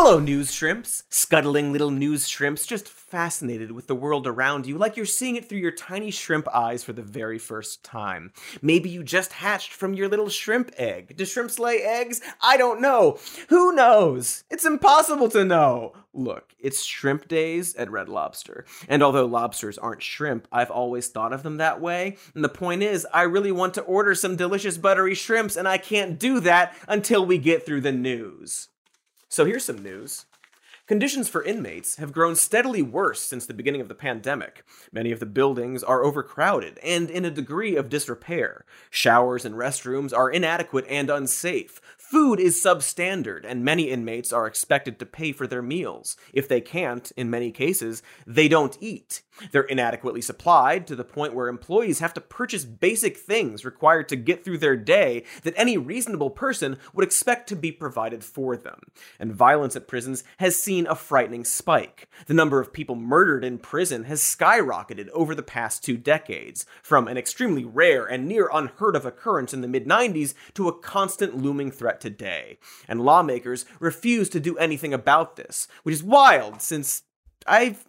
Hello, news shrimps. Scuttling little news shrimps, just fascinated with the world around you, like you're seeing it through your tiny shrimp eyes for the very first time. Maybe you just hatched from your little shrimp egg. Do shrimps lay eggs? I don't know. Who knows? It's impossible to know. Look, it's shrimp days at Red Lobster. And although lobsters aren't shrimp, I've always thought of them that way. And the point is, I really want to order some delicious buttery shrimps, and I can't do that until we get through the news. So here's some news. Conditions for inmates have grown steadily worse since the beginning of the pandemic. Many of the buildings are overcrowded and in a degree of disrepair. Showers and restrooms are inadequate and unsafe. Food is substandard, and many inmates are expected to pay for their meals. If they can't, in many cases, they don't eat. They're inadequately supplied to the point where employees have to purchase basic things required to get through their day that any reasonable person would expect to be provided for them. And violence at prisons has seen a frightening spike. The number of people murdered in prison has skyrocketed over the past two decades, from an extremely rare and near unheard of occurrence in the mid 90s to a constant looming threat today, and lawmakers refuse to do anything about this, which is wild since I've.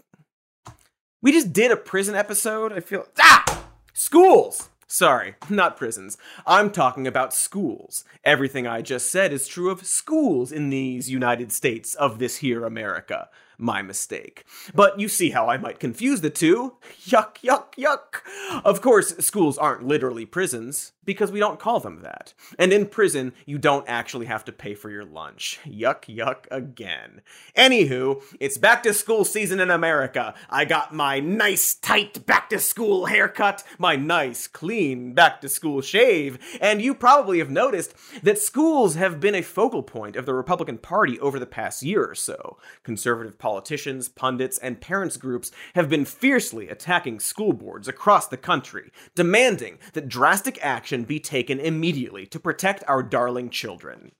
We just did a prison episode. I feel. Ah! Schools! Sorry, not prisons. I'm talking about schools. Everything I just said is true of schools in these United States of this here America. My mistake. But you see how I might confuse the two. Yuck, yuck, yuck. Of course, schools aren't literally prisons because we don't call them that. And in prison, you don't actually have to pay for your lunch. Yuck, yuck again. Anywho, it's back to school season in America. I got my nice, tight back to school haircut, my nice, clean back to school shave, and you probably have noticed that schools have been a focal point of the Republican Party over the past year or so. Conservative politicians, pundits, and parents groups have been fiercely attacking school boards across the country, demanding that drastic action action be taken immediately to protect our darling children.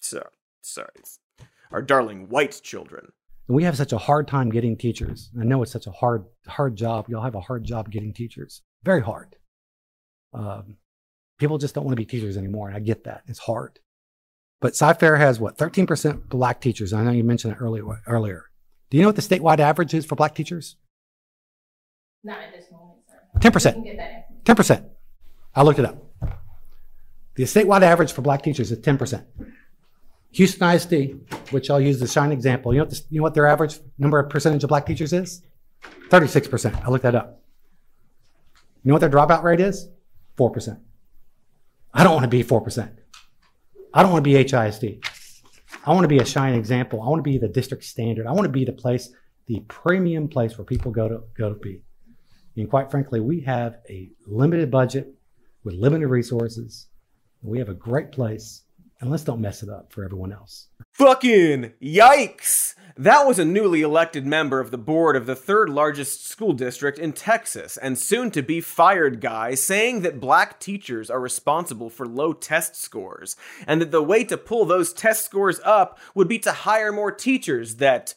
So, sorry, our darling white children. And we have such a hard time getting teachers. I know it's such a hard, hard job. Y'all have a hard job getting teachers. Very hard. Um, people just don't want to be teachers anymore, and I get that. It's hard. But Cy-Fair has what 13% black teachers. I know you mentioned it earlier. Earlier, do you know what the statewide average is for black teachers? Not at this moment, sir. Ten percent. Ten percent. I looked it up. The statewide average for black teachers is 10%. Houston ISD, which I'll use as a shining example, you know, you know what their average number of percentage of black teachers is? 36%. I looked that up. You know what their dropout rate is? 4%. I don't want to be 4%. I don't want to be HISD. I want to be a shining example. I want to be the district standard. I want to be the place, the premium place where people go to go to be. And quite frankly, we have a limited budget with limited resources we have a great place, and let's don't mess it up for everyone else. Fucking yikes! That was a newly elected member of the board of the third largest school district in Texas and soon to be fired guy saying that black teachers are responsible for low test scores and that the way to pull those test scores up would be to hire more teachers that,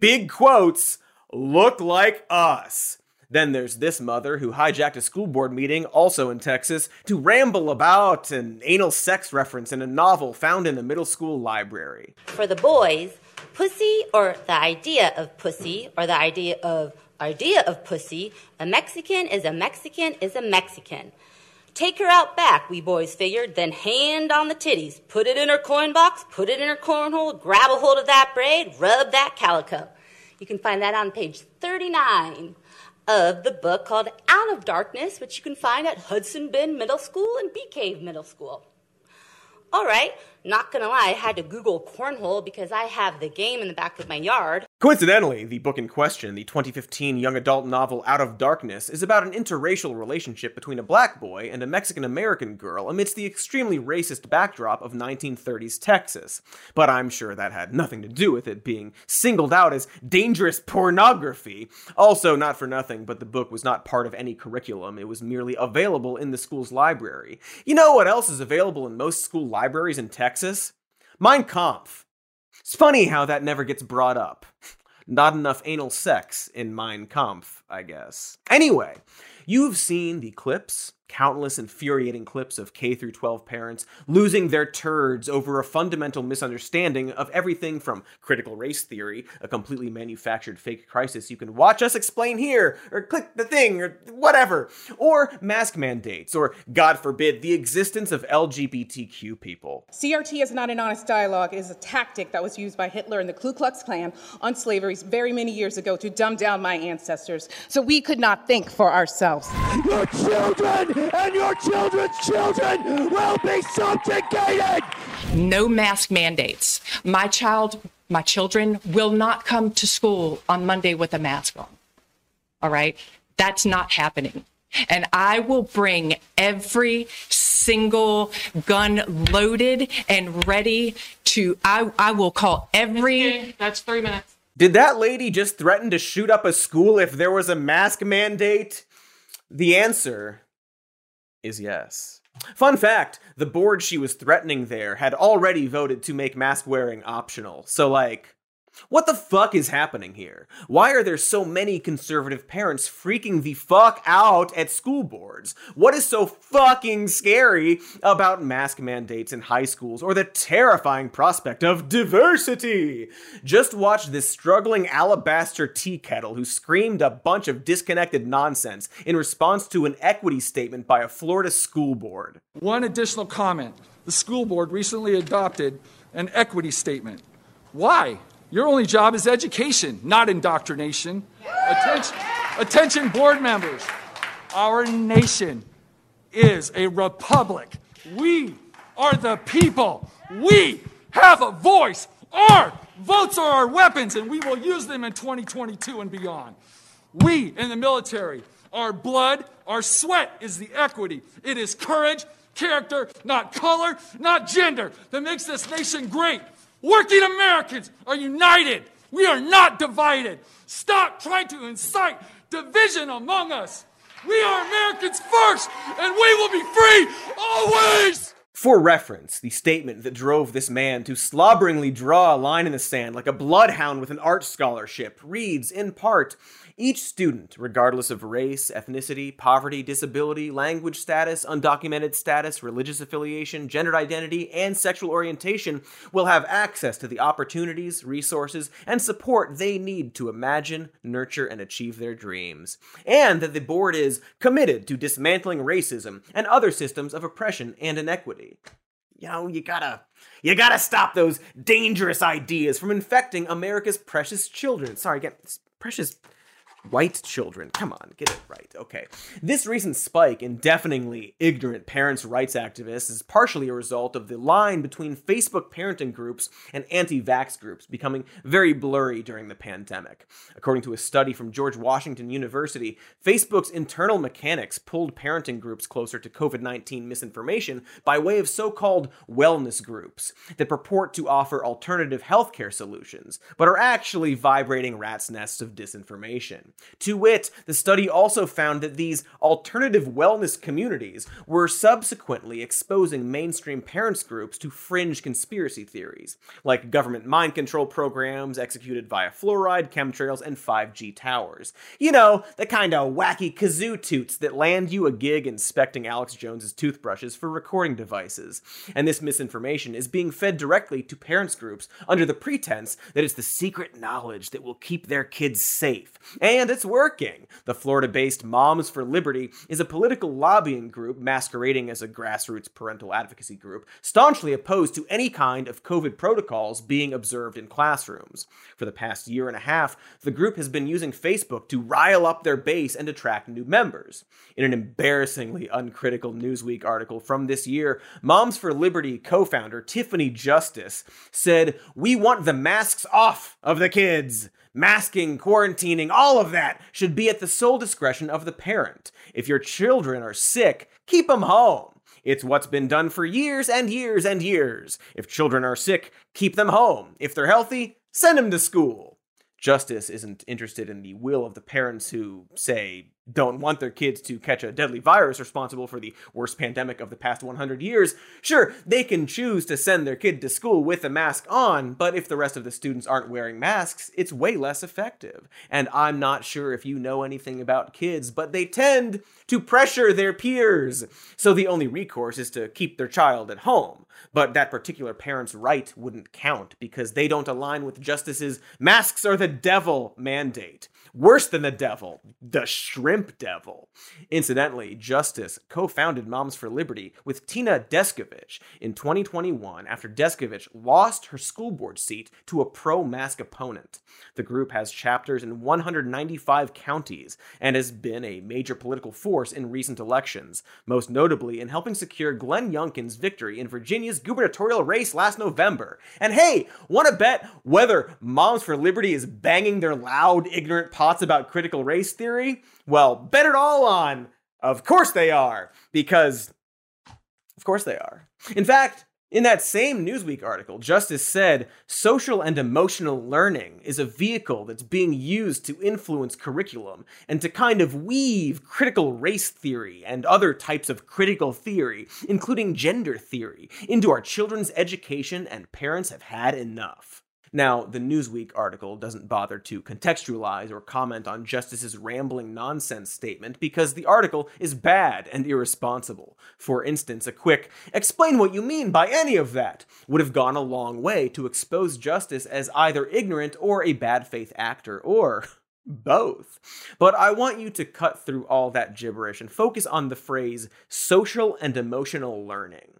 big quotes, look like us. Then there's this mother who hijacked a school board meeting, also in Texas, to ramble about an anal sex reference in a novel found in the middle school library. For the boys, pussy or the idea of pussy or the idea of idea of pussy, a Mexican is a Mexican is a Mexican. Take her out back, we boys figured, then hand on the titties, put it in her coin box, put it in her cornhole, grab a hold of that braid, rub that calico. You can find that on page 39 of the book called Out of Darkness, which you can find at Hudson Bend Middle School and Bee Cave Middle School. All right, not gonna lie, I had to Google cornhole because I have the game in the back of my yard. Coincidentally, the book in question, the 2015 young adult novel Out of Darkness, is about an interracial relationship between a black boy and a Mexican American girl amidst the extremely racist backdrop of 1930s Texas. But I'm sure that had nothing to do with it being singled out as dangerous pornography. Also, not for nothing, but the book was not part of any curriculum, it was merely available in the school's library. You know what else is available in most school libraries in Texas? Texas? Mein Kampf. It's funny how that never gets brought up. Not enough anal sex in Mein Kampf, I guess. Anyway, you've seen the clips, countless infuriating clips of K through 12 parents losing their turds over a fundamental misunderstanding of everything from critical race theory, a completely manufactured fake crisis you can watch us explain here, or click the thing, or whatever, or mask mandates, or God forbid, the existence of LGBTQ people. CRT is not an honest dialogue. It is a tactic that was used by Hitler and the Ku Klux Klan on slavery very many years ago to dumb down my ancestors so we could not think for ourselves. Your children and your children's children will be subjugated! No mask mandates. My child, my children will not come to school on Monday with a mask on. All right? That's not happening. And I will bring every single gun loaded and ready to, I, I will call every. That's three minutes. Did that lady just threaten to shoot up a school if there was a mask mandate? The answer is yes. Fun fact the board she was threatening there had already voted to make mask wearing optional. So, like, what the fuck is happening here? Why are there so many conservative parents freaking the fuck out at school boards? What is so fucking scary about mask mandates in high schools or the terrifying prospect of diversity? Just watch this struggling alabaster tea kettle who screamed a bunch of disconnected nonsense in response to an equity statement by a Florida school board. One additional comment the school board recently adopted an equity statement. Why? Your only job is education, not indoctrination. Attention, attention, board members. Our nation is a republic. We are the people. We have a voice. Our votes are our weapons, and we will use them in 2022 and beyond. We in the military, our blood, our sweat is the equity. It is courage, character, not color, not gender, that makes this nation great. Working Americans are united. We are not divided. Stop trying to incite division among us. We are Americans first, and we will be free always. For reference, the statement that drove this man to slobberingly draw a line in the sand like a bloodhound with an art scholarship reads, in part, each student, regardless of race, ethnicity, poverty, disability, language status, undocumented status, religious affiliation, gender identity, and sexual orientation, will have access to the opportunities, resources, and support they need to imagine, nurture, and achieve their dreams. And that the board is committed to dismantling racism and other systems of oppression and inequity. You know, you gotta you gotta stop those dangerous ideas from infecting America's precious children. Sorry, again, precious white children. Come on, get it right. Okay. This recent spike in deafeningly ignorant parents' rights activists is partially a result of the line between Facebook parenting groups and anti vax groups becoming very blurry during the pandemic. According to a study from George Washington University, Facebook's internal mechanics pulled parenting groups closer to COVID 19 misinformation by way of so called wellness groups that purport to offer alternative healthcare solutions, but are actually vibrating rat's nests of disinformation. To wit, the study also found that these alternative wellness communities were subsequently exposing mainstream parents groups to fringe conspiracy theories, like government mind control programs executed via fluoride, chemtrails, and 5G towers. You know, the kind of wacky kazoo toots that land you a gig inspecting Alex Jones's toothbrushes for recording devices. And this misinformation is being fed directly to parents groups under the pretense that it's the secret knowledge that will keep their kids safe. And it's working. The Florida based Moms for Liberty is a political lobbying group masquerading as a grassroots parental advocacy group, staunchly opposed to any kind of COVID protocols being observed in classrooms. For the past year and a half, the group has been using Facebook to rile up their base and attract new members. In an embarrassingly uncritical Newsweek article from this year, Moms for Liberty co founder Tiffany Justice said, We want the masks off of the kids. Masking, quarantining, all of that should be at the sole discretion of the parent. If your children are sick, keep them home. It's what's been done for years and years and years. If children are sick, keep them home. If they're healthy, send them to school. Justice isn't interested in the will of the parents who, say, don't want their kids to catch a deadly virus responsible for the worst pandemic of the past 100 years, sure, they can choose to send their kid to school with a mask on, but if the rest of the students aren't wearing masks, it's way less effective. And I'm not sure if you know anything about kids, but they tend to pressure their peers. So the only recourse is to keep their child at home. But that particular parent's right wouldn't count because they don't align with Justice's masks are the devil mandate. Worse than the devil, the shrimp devil. Incidentally, Justice co founded Moms for Liberty with Tina Descovich in 2021 after Descovich lost her school board seat to a pro mask opponent. The group has chapters in 195 counties and has been a major political force in recent elections, most notably in helping secure Glenn Youngkin's victory in Virginia's gubernatorial race last November. And hey, want to bet whether Moms for Liberty is banging their loud, ignorant pots about critical race theory? Well, bet it all on. Of course they are, because of course they are. In fact, in that same Newsweek article, Justice said social and emotional learning is a vehicle that's being used to influence curriculum and to kind of weave critical race theory and other types of critical theory, including gender theory, into our children's education, and parents have had enough. Now, the Newsweek article doesn't bother to contextualize or comment on Justice's rambling nonsense statement because the article is bad and irresponsible. For instance, a quick, explain what you mean by any of that, would have gone a long way to expose Justice as either ignorant or a bad faith actor, or both. But I want you to cut through all that gibberish and focus on the phrase social and emotional learning.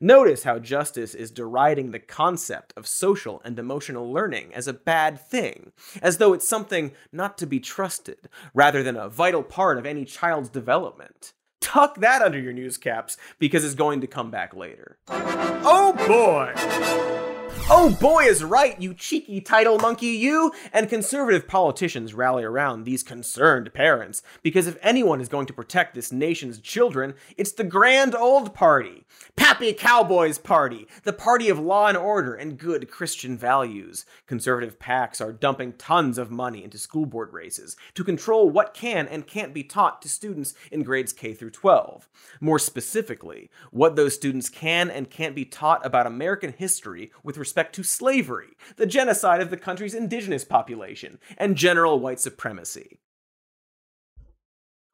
Notice how Justice is deriding the concept of social and emotional learning as a bad thing, as though it's something not to be trusted, rather than a vital part of any child's development. Tuck that under your newscaps because it's going to come back later. Oh boy! Oh boy is right, you cheeky title monkey, you! And conservative politicians rally around these concerned parents, because if anyone is going to protect this nation's children, it's the grand old party. Pappy Cowboys Party, the party of law and order and good Christian values. Conservative PACs are dumping tons of money into school board races to control what can and can't be taught to students in grades K through 12. More specifically, what those students can and can't be taught about American history with respect to slavery, the genocide of the country's indigenous population, and general white supremacy.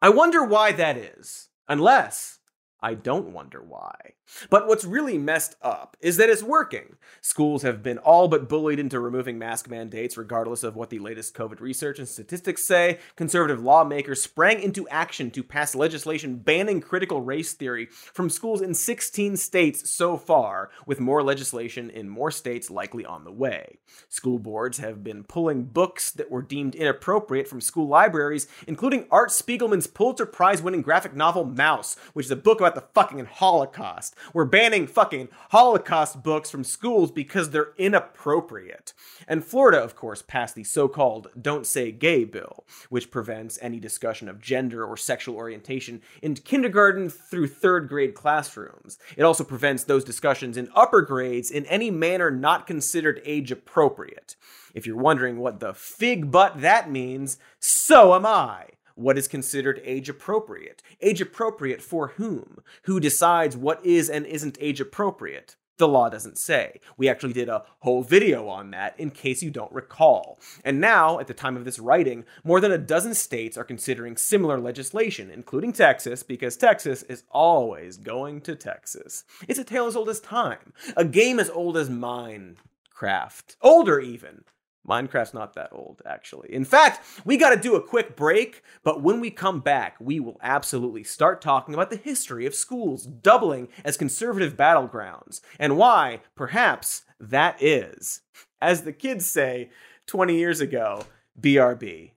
I wonder why that is. Unless I don't wonder why. But what's really messed up is that it's working. Schools have been all but bullied into removing mask mandates, regardless of what the latest COVID research and statistics say. Conservative lawmakers sprang into action to pass legislation banning critical race theory from schools in 16 states so far, with more legislation in more states likely on the way. School boards have been pulling books that were deemed inappropriate from school libraries, including Art Spiegelman's Pulitzer Prize winning graphic novel Maus, which is a book about the fucking Holocaust. We're banning fucking Holocaust books from schools because they're inappropriate. And Florida, of course, passed the so called Don't Say Gay bill, which prevents any discussion of gender or sexual orientation in kindergarten through third grade classrooms. It also prevents those discussions in upper grades in any manner not considered age appropriate. If you're wondering what the fig butt that means, so am I what is considered age appropriate. Age appropriate for whom? Who decides what is and isn't age appropriate? The law doesn't say. We actually did a whole video on that in case you don't recall. And now, at the time of this writing, more than a dozen states are considering similar legislation, including Texas, because Texas is always going to Texas. It's a tale as old as time, a game as old as Minecraft, older even. Minecraft's not that old, actually. In fact, we got to do a quick break, but when we come back, we will absolutely start talking about the history of schools doubling as conservative battlegrounds and why, perhaps, that is. As the kids say 20 years ago, BRB.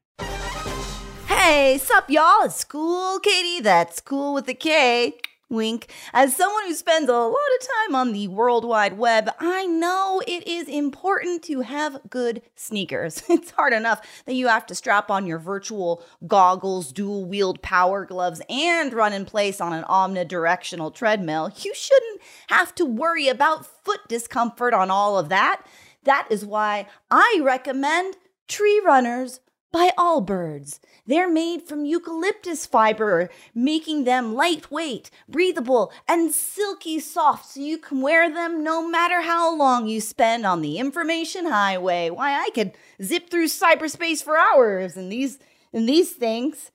Hey, sup, y'all? It's Cool Katie. That's cool with a K. Wink. As someone who spends a lot of time on the World Wide Web, I know it is important to have good sneakers. It's hard enough that you have to strap on your virtual goggles, dual wield power gloves, and run in place on an omnidirectional treadmill. You shouldn't have to worry about foot discomfort on all of that. That is why I recommend Tree Runners by Allbirds. They're made from eucalyptus fiber, making them lightweight, breathable, and silky soft so you can wear them no matter how long you spend on the information highway. Why, I could zip through cyberspace for hours in these in these things.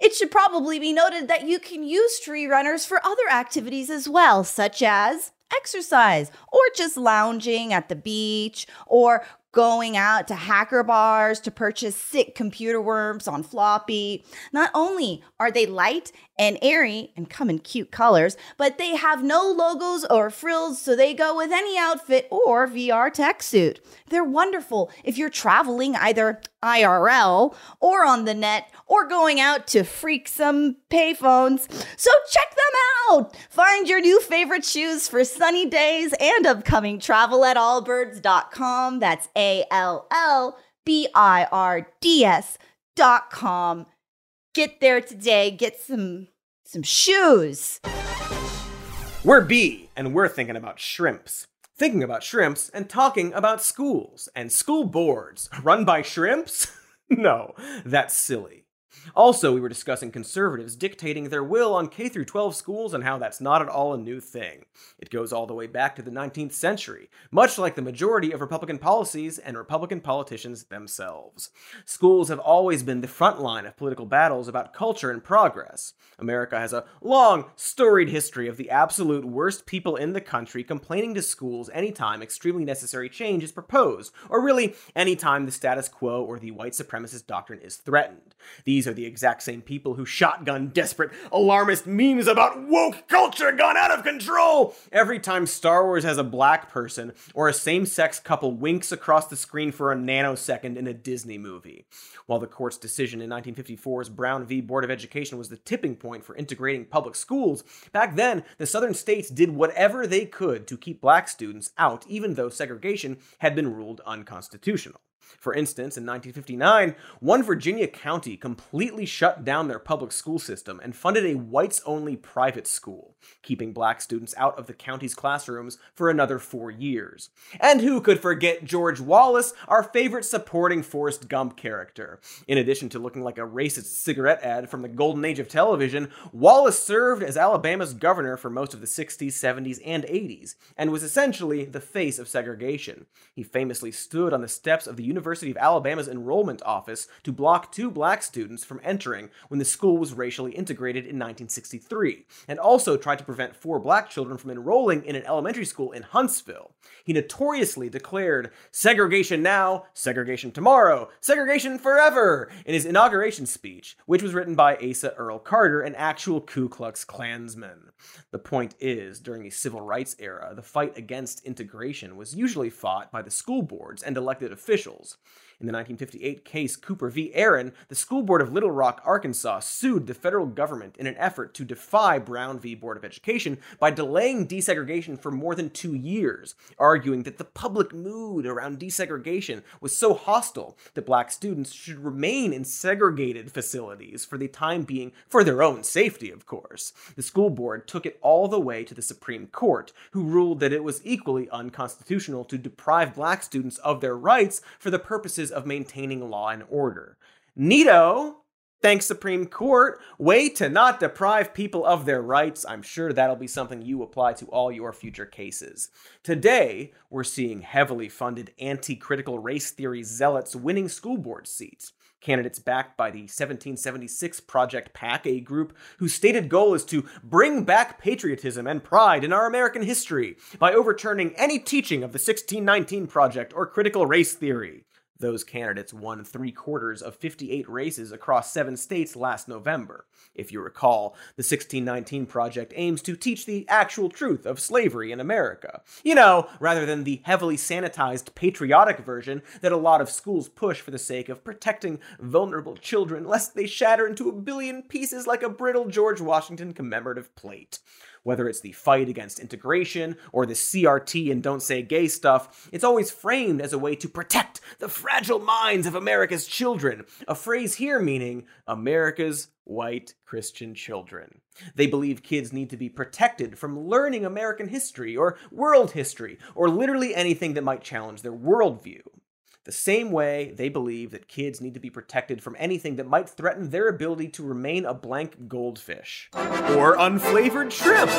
It should probably be noted that you can use tree runners for other activities as well, such as exercise or just lounging at the beach or going out to hacker bars to purchase sick computer worms on floppy. Not only are they light and airy and come in cute colors, but they have no logos or frills, so they go with any outfit or VR tech suit. They're wonderful if you're traveling either IRL or on the net or going out to freak some payphones. So check them out. Find your new favorite shoes for sunny days and upcoming travel at allbirds.com. That's A L L B I R D S.com. Get there today. Get some some shoes. We're B, and we're thinking about shrimps. Thinking about shrimps and talking about schools and school boards run by shrimps? no, that's silly. Also, we were discussing conservatives dictating their will on K 12 schools and how that's not at all a new thing. It goes all the way back to the 19th century, much like the majority of Republican policies and Republican politicians themselves. Schools have always been the front line of political battles about culture and progress. America has a long, storied history of the absolute worst people in the country complaining to schools anytime extremely necessary change is proposed, or really anytime the status quo or the white supremacist doctrine is threatened. These are the exact same people who shotgun desperate, alarmist memes about woke culture gone out of control every time Star Wars has a black person or a same sex couple winks across the screen for a nanosecond in a Disney movie. While the court's decision in 1954's Brown v. Board of Education was the tipping point for integrating public schools, back then the southern states did whatever they could to keep black students out, even though segregation had been ruled unconstitutional. For instance, in 1959, one Virginia county completely shut down their public school system and funded a whites only private school, keeping black students out of the county's classrooms for another four years. And who could forget George Wallace, our favorite supporting Forrest Gump character? In addition to looking like a racist cigarette ad from the golden age of television, Wallace served as Alabama's governor for most of the 60s, 70s, and 80s, and was essentially the face of segregation. He famously stood on the steps of the University of Alabama's enrollment office to block two black students from entering when the school was racially integrated in 1963, and also tried to prevent four black children from enrolling in an elementary school in Huntsville. He notoriously declared segregation now, segregation tomorrow, segregation forever in his inauguration speech, which was written by Asa Earl Carter, an actual Ku Klux Klansman. The point is, during the civil rights era, the fight against integration was usually fought by the school boards and elected officials sales. In the 1958 case Cooper v. Aaron, the school board of Little Rock, Arkansas sued the federal government in an effort to defy Brown v. Board of Education by delaying desegregation for more than two years, arguing that the public mood around desegregation was so hostile that black students should remain in segregated facilities for the time being, for their own safety, of course. The school board took it all the way to the Supreme Court, who ruled that it was equally unconstitutional to deprive black students of their rights for the purposes of maintaining law and order. Neato! Thanks, Supreme Court. Way to not deprive people of their rights. I'm sure that'll be something you apply to all your future cases. Today, we're seeing heavily funded anti critical race theory zealots winning school board seats. Candidates backed by the 1776 Project PAC, a group whose stated goal is to bring back patriotism and pride in our American history by overturning any teaching of the 1619 Project or critical race theory. Those candidates won three quarters of 58 races across seven states last November. If you recall, the 1619 Project aims to teach the actual truth of slavery in America. You know, rather than the heavily sanitized patriotic version that a lot of schools push for the sake of protecting vulnerable children lest they shatter into a billion pieces like a brittle George Washington commemorative plate whether it's the fight against integration or the CRT and don't say gay stuff, it's always framed as a way to protect the fragile minds of America's children. A phrase here meaning America's white Christian children. They believe kids need to be protected from learning American history or world history or literally anything that might challenge their worldview. The same way they believe that kids need to be protected from anything that might threaten their ability to remain a blank goldfish. Or unflavored shrimp!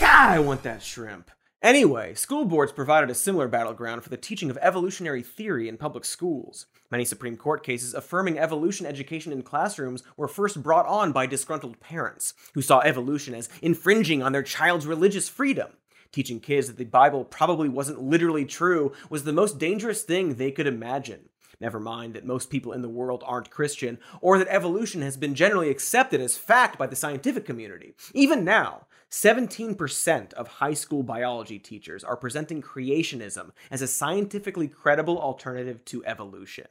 God, I want that shrimp. Anyway, school boards provided a similar battleground for the teaching of evolutionary theory in public schools. Many Supreme Court cases affirming evolution education in classrooms were first brought on by disgruntled parents who saw evolution as infringing on their child's religious freedom. Teaching kids that the Bible probably wasn't literally true was the most dangerous thing they could imagine. Never mind that most people in the world aren't Christian, or that evolution has been generally accepted as fact by the scientific community. Even now, 17% of high school biology teachers are presenting creationism as a scientifically credible alternative to evolution.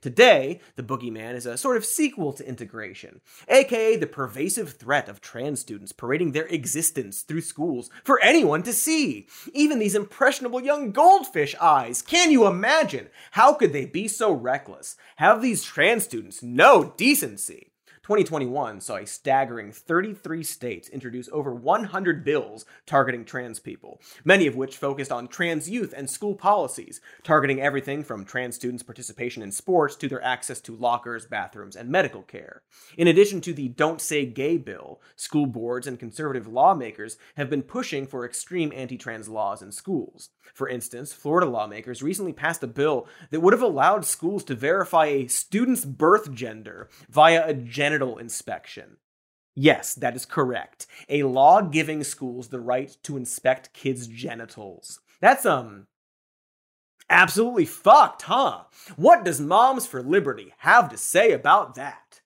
Today, the boogeyman is a sort of sequel to integration, aka the pervasive threat of trans students parading their existence through schools for anyone to see. Even these impressionable young goldfish eyes. Can you imagine? How could they be so reckless? Have these trans students no decency? 2021 saw a staggering 33 states introduce over 100 bills targeting trans people, many of which focused on trans youth and school policies, targeting everything from trans students' participation in sports to their access to lockers, bathrooms, and medical care. In addition to the Don't Say Gay bill, school boards and conservative lawmakers have been pushing for extreme anti trans laws in schools. For instance, Florida lawmakers recently passed a bill that would have allowed schools to verify a student's birth gender via a genital inspection. Yes, that is correct. A law giving schools the right to inspect kids' genitals. That's, um, absolutely fucked, huh? What does Moms for Liberty have to say about that?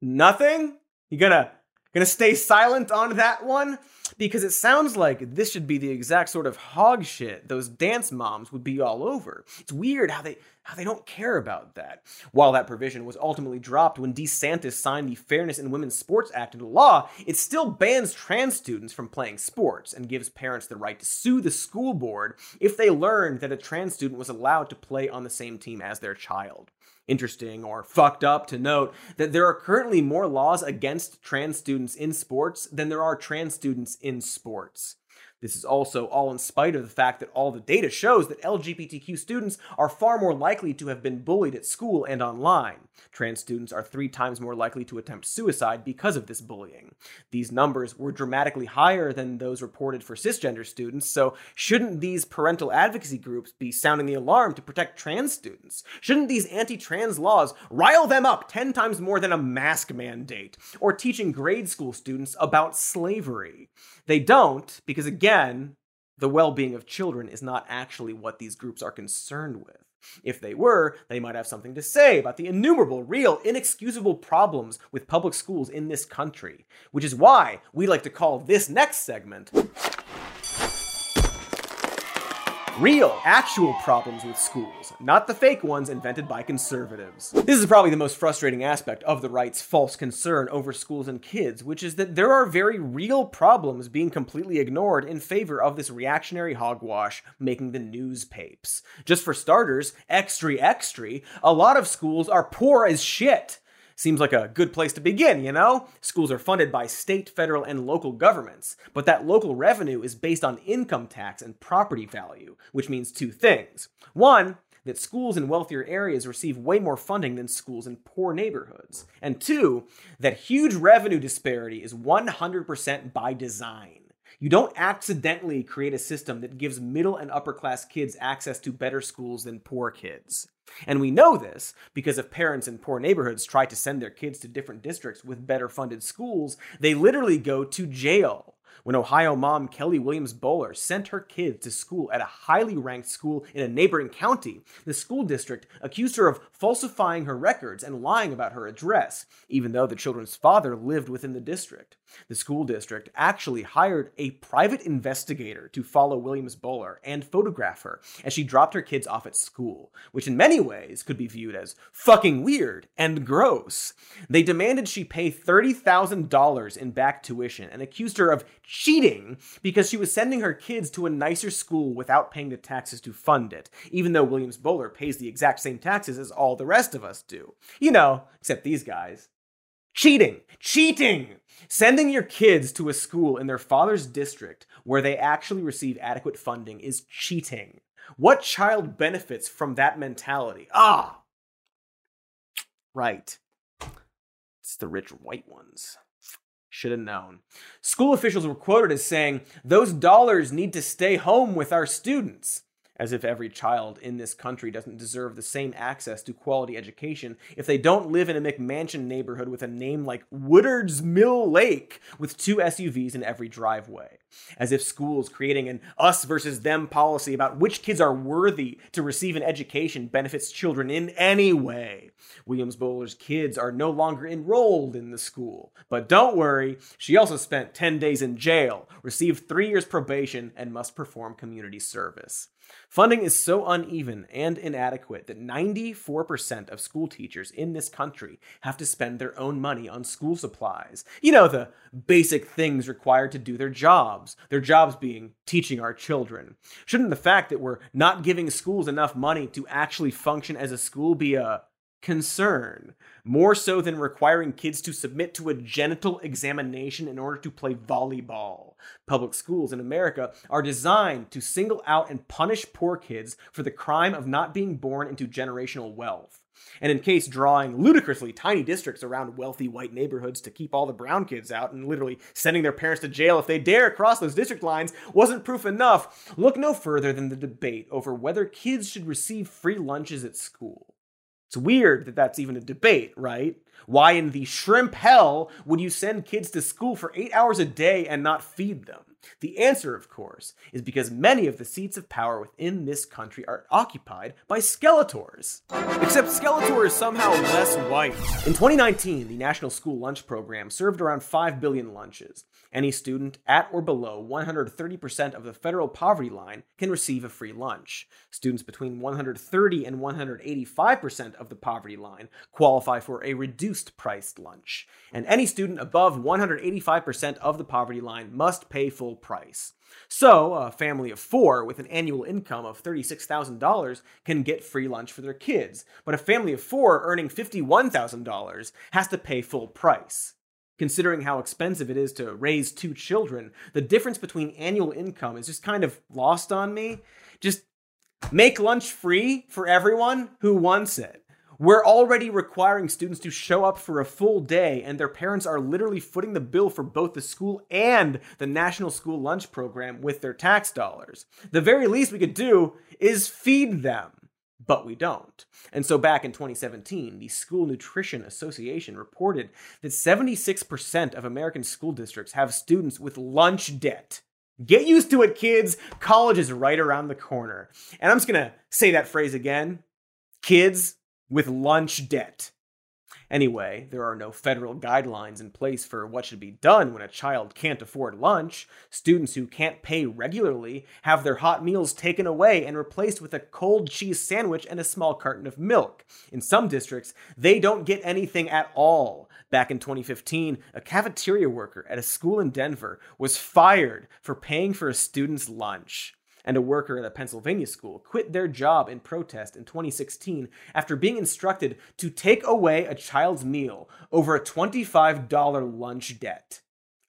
Nothing? You gonna gonna stay silent on that one? Because it sounds like this should be the exact sort of hog shit those dance moms would be all over. It's weird how they how they don't care about that. While that provision was ultimately dropped when DeSantis signed the Fairness in Women's Sports Act into law, it still bans trans students from playing sports and gives parents the right to sue the school board if they learned that a trans student was allowed to play on the same team as their child interesting or fucked up to note that there are currently more laws against trans students in sports than there are trans students in sports. This is also all in spite of the fact that all the data shows that LGBTQ students are far more likely to have been bullied at school and online. Trans students are three times more likely to attempt suicide because of this bullying. These numbers were dramatically higher than those reported for cisgender students, so shouldn't these parental advocacy groups be sounding the alarm to protect trans students? Shouldn't these anti trans laws rile them up 10 times more than a mask mandate or teaching grade school students about slavery? They don't, because again, the well being of children is not actually what these groups are concerned with. If they were, they might have something to say about the innumerable, real, inexcusable problems with public schools in this country, which is why we like to call this next segment Real, actual problems with schools, not the fake ones invented by conservatives. This is probably the most frustrating aspect of the right's false concern over schools and kids, which is that there are very real problems being completely ignored in favor of this reactionary hogwash making the news papes. Just for starters, extra extra, a lot of schools are poor as shit. Seems like a good place to begin, you know? Schools are funded by state, federal, and local governments, but that local revenue is based on income tax and property value, which means two things. One, that schools in wealthier areas receive way more funding than schools in poor neighborhoods. And two, that huge revenue disparity is 100% by design. You don't accidentally create a system that gives middle and upper class kids access to better schools than poor kids. And we know this because if parents in poor neighborhoods try to send their kids to different districts with better funded schools, they literally go to jail. When Ohio mom Kelly Williams Bolar sent her kids to school at a highly ranked school in a neighboring county, the school district accused her of falsifying her records and lying about her address, even though the children's father lived within the district. The school district actually hired a private investigator to follow Williams Bolar and photograph her as she dropped her kids off at school, which in many ways could be viewed as fucking weird and gross. They demanded she pay $30,000 in back tuition and accused her of cheating because she was sending her kids to a nicer school without paying the taxes to fund it, even though Williams Bolar pays the exact same taxes as all the rest of us do. You know, except these guys. Cheating! Cheating! Sending your kids to a school in their father's district where they actually receive adequate funding is cheating. What child benefits from that mentality? Ah! Right. It's the rich white ones. Should have known. School officials were quoted as saying, Those dollars need to stay home with our students as if every child in this country doesn't deserve the same access to quality education if they don't live in a McMansion neighborhood with a name like Woodard's Mill Lake with two SUVs in every driveway. As if schools creating an us versus them policy about which kids are worthy to receive an education benefits children in any way. Williams Bolar's kids are no longer enrolled in the school. But don't worry, she also spent 10 days in jail, received three years probation, and must perform community service. Funding is so uneven and inadequate that 94% of school teachers in this country have to spend their own money on school supplies. You know, the basic things required to do their jobs, their jobs being teaching our children. Shouldn't the fact that we're not giving schools enough money to actually function as a school be a concern, more so than requiring kids to submit to a genital examination in order to play volleyball. Public schools in America are designed to single out and punish poor kids for the crime of not being born into generational wealth. And in case drawing ludicrously tiny districts around wealthy white neighborhoods to keep all the brown kids out and literally sending their parents to jail if they dare cross those district lines wasn't proof enough, look no further than the debate over whether kids should receive free lunches at school. It's weird that that's even a debate, right? Why in the shrimp hell would you send kids to school for eight hours a day and not feed them? The answer, of course, is because many of the seats of power within this country are occupied by Skeletors. Except Skeletor is somehow less white. In 2019, the National School Lunch Program served around 5 billion lunches. Any student at or below 130% of the federal poverty line can receive a free lunch. Students between 130 and 185% of the poverty line qualify for a reduced priced lunch. And any student above 185% of the poverty line must pay full price. So, a family of four with an annual income of $36,000 can get free lunch for their kids, but a family of four earning $51,000 has to pay full price. Considering how expensive it is to raise two children, the difference between annual income is just kind of lost on me. Just make lunch free for everyone who wants it. We're already requiring students to show up for a full day, and their parents are literally footing the bill for both the school and the National School Lunch Program with their tax dollars. The very least we could do is feed them but we don't. And so back in 2017, the School Nutrition Association reported that 76% of American school districts have students with lunch debt. Get used to it, kids. College is right around the corner. And I'm just going to say that phrase again kids with lunch debt. Anyway, there are no federal guidelines in place for what should be done when a child can't afford lunch. Students who can't pay regularly have their hot meals taken away and replaced with a cold cheese sandwich and a small carton of milk. In some districts, they don't get anything at all. Back in 2015, a cafeteria worker at a school in Denver was fired for paying for a student's lunch and a worker at a Pennsylvania school quit their job in protest in 2016 after being instructed to take away a child's meal over a $25 lunch debt.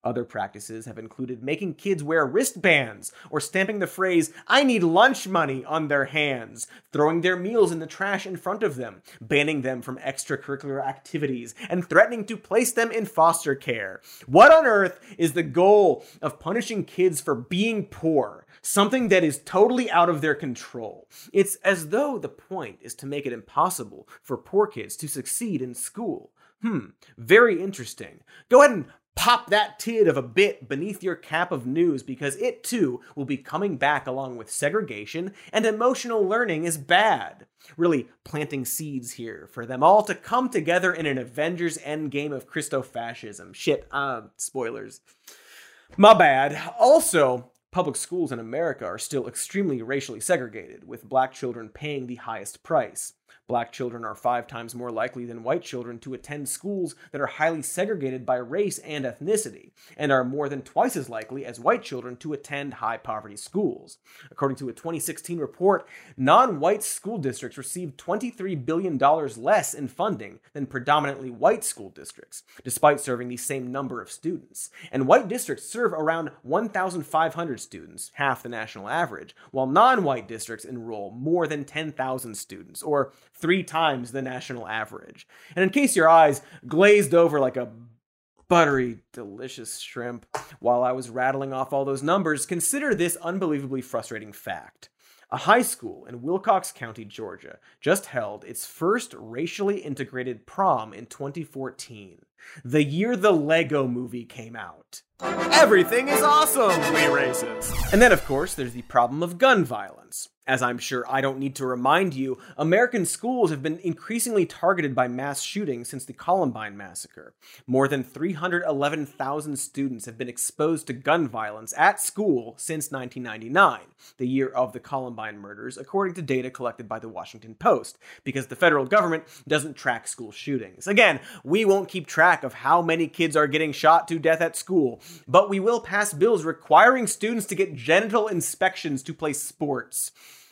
Other practices have included making kids wear wristbands or stamping the phrase, I need lunch money on their hands, throwing their meals in the trash in front of them, banning them from extracurricular activities, and threatening to place them in foster care. What on earth is the goal of punishing kids for being poor? Something that is totally out of their control. It's as though the point is to make it impossible for poor kids to succeed in school. Hmm, very interesting. Go ahead and pop that tid of a bit beneath your cap of news because it too will be coming back along with segregation and emotional learning is bad. Really planting seeds here for them all to come together in an Avengers endgame of Christofascism. Shit, uh, spoilers. My bad. Also, public schools in America are still extremely racially segregated, with black children paying the highest price. Black children are five times more likely than white children to attend schools that are highly segregated by race and ethnicity, and are more than twice as likely as white children to attend high poverty schools. According to a 2016 report, non white school districts received $23 billion less in funding than predominantly white school districts, despite serving the same number of students. And white districts serve around 1,500 students, half the national average, while non white districts enroll more than 10,000 students, or three times the national average. And in case your eyes glazed over like a buttery, delicious shrimp while I was rattling off all those numbers, consider this unbelievably frustrating fact. A high school in Wilcox County, Georgia, just held its first racially integrated prom in 2014, the year the Lego movie came out. Everything is awesome, we racist. And then, of course, there's the problem of gun violence. As I'm sure I don't need to remind you, American schools have been increasingly targeted by mass shootings since the Columbine massacre. More than 311,000 students have been exposed to gun violence at school since 1999, the year of the Columbine murders, according to data collected by the Washington Post, because the federal government doesn't track school shootings. Again, we won't keep track of how many kids are getting shot to death at school, but we will pass bills requiring students to get genital inspections to play sports.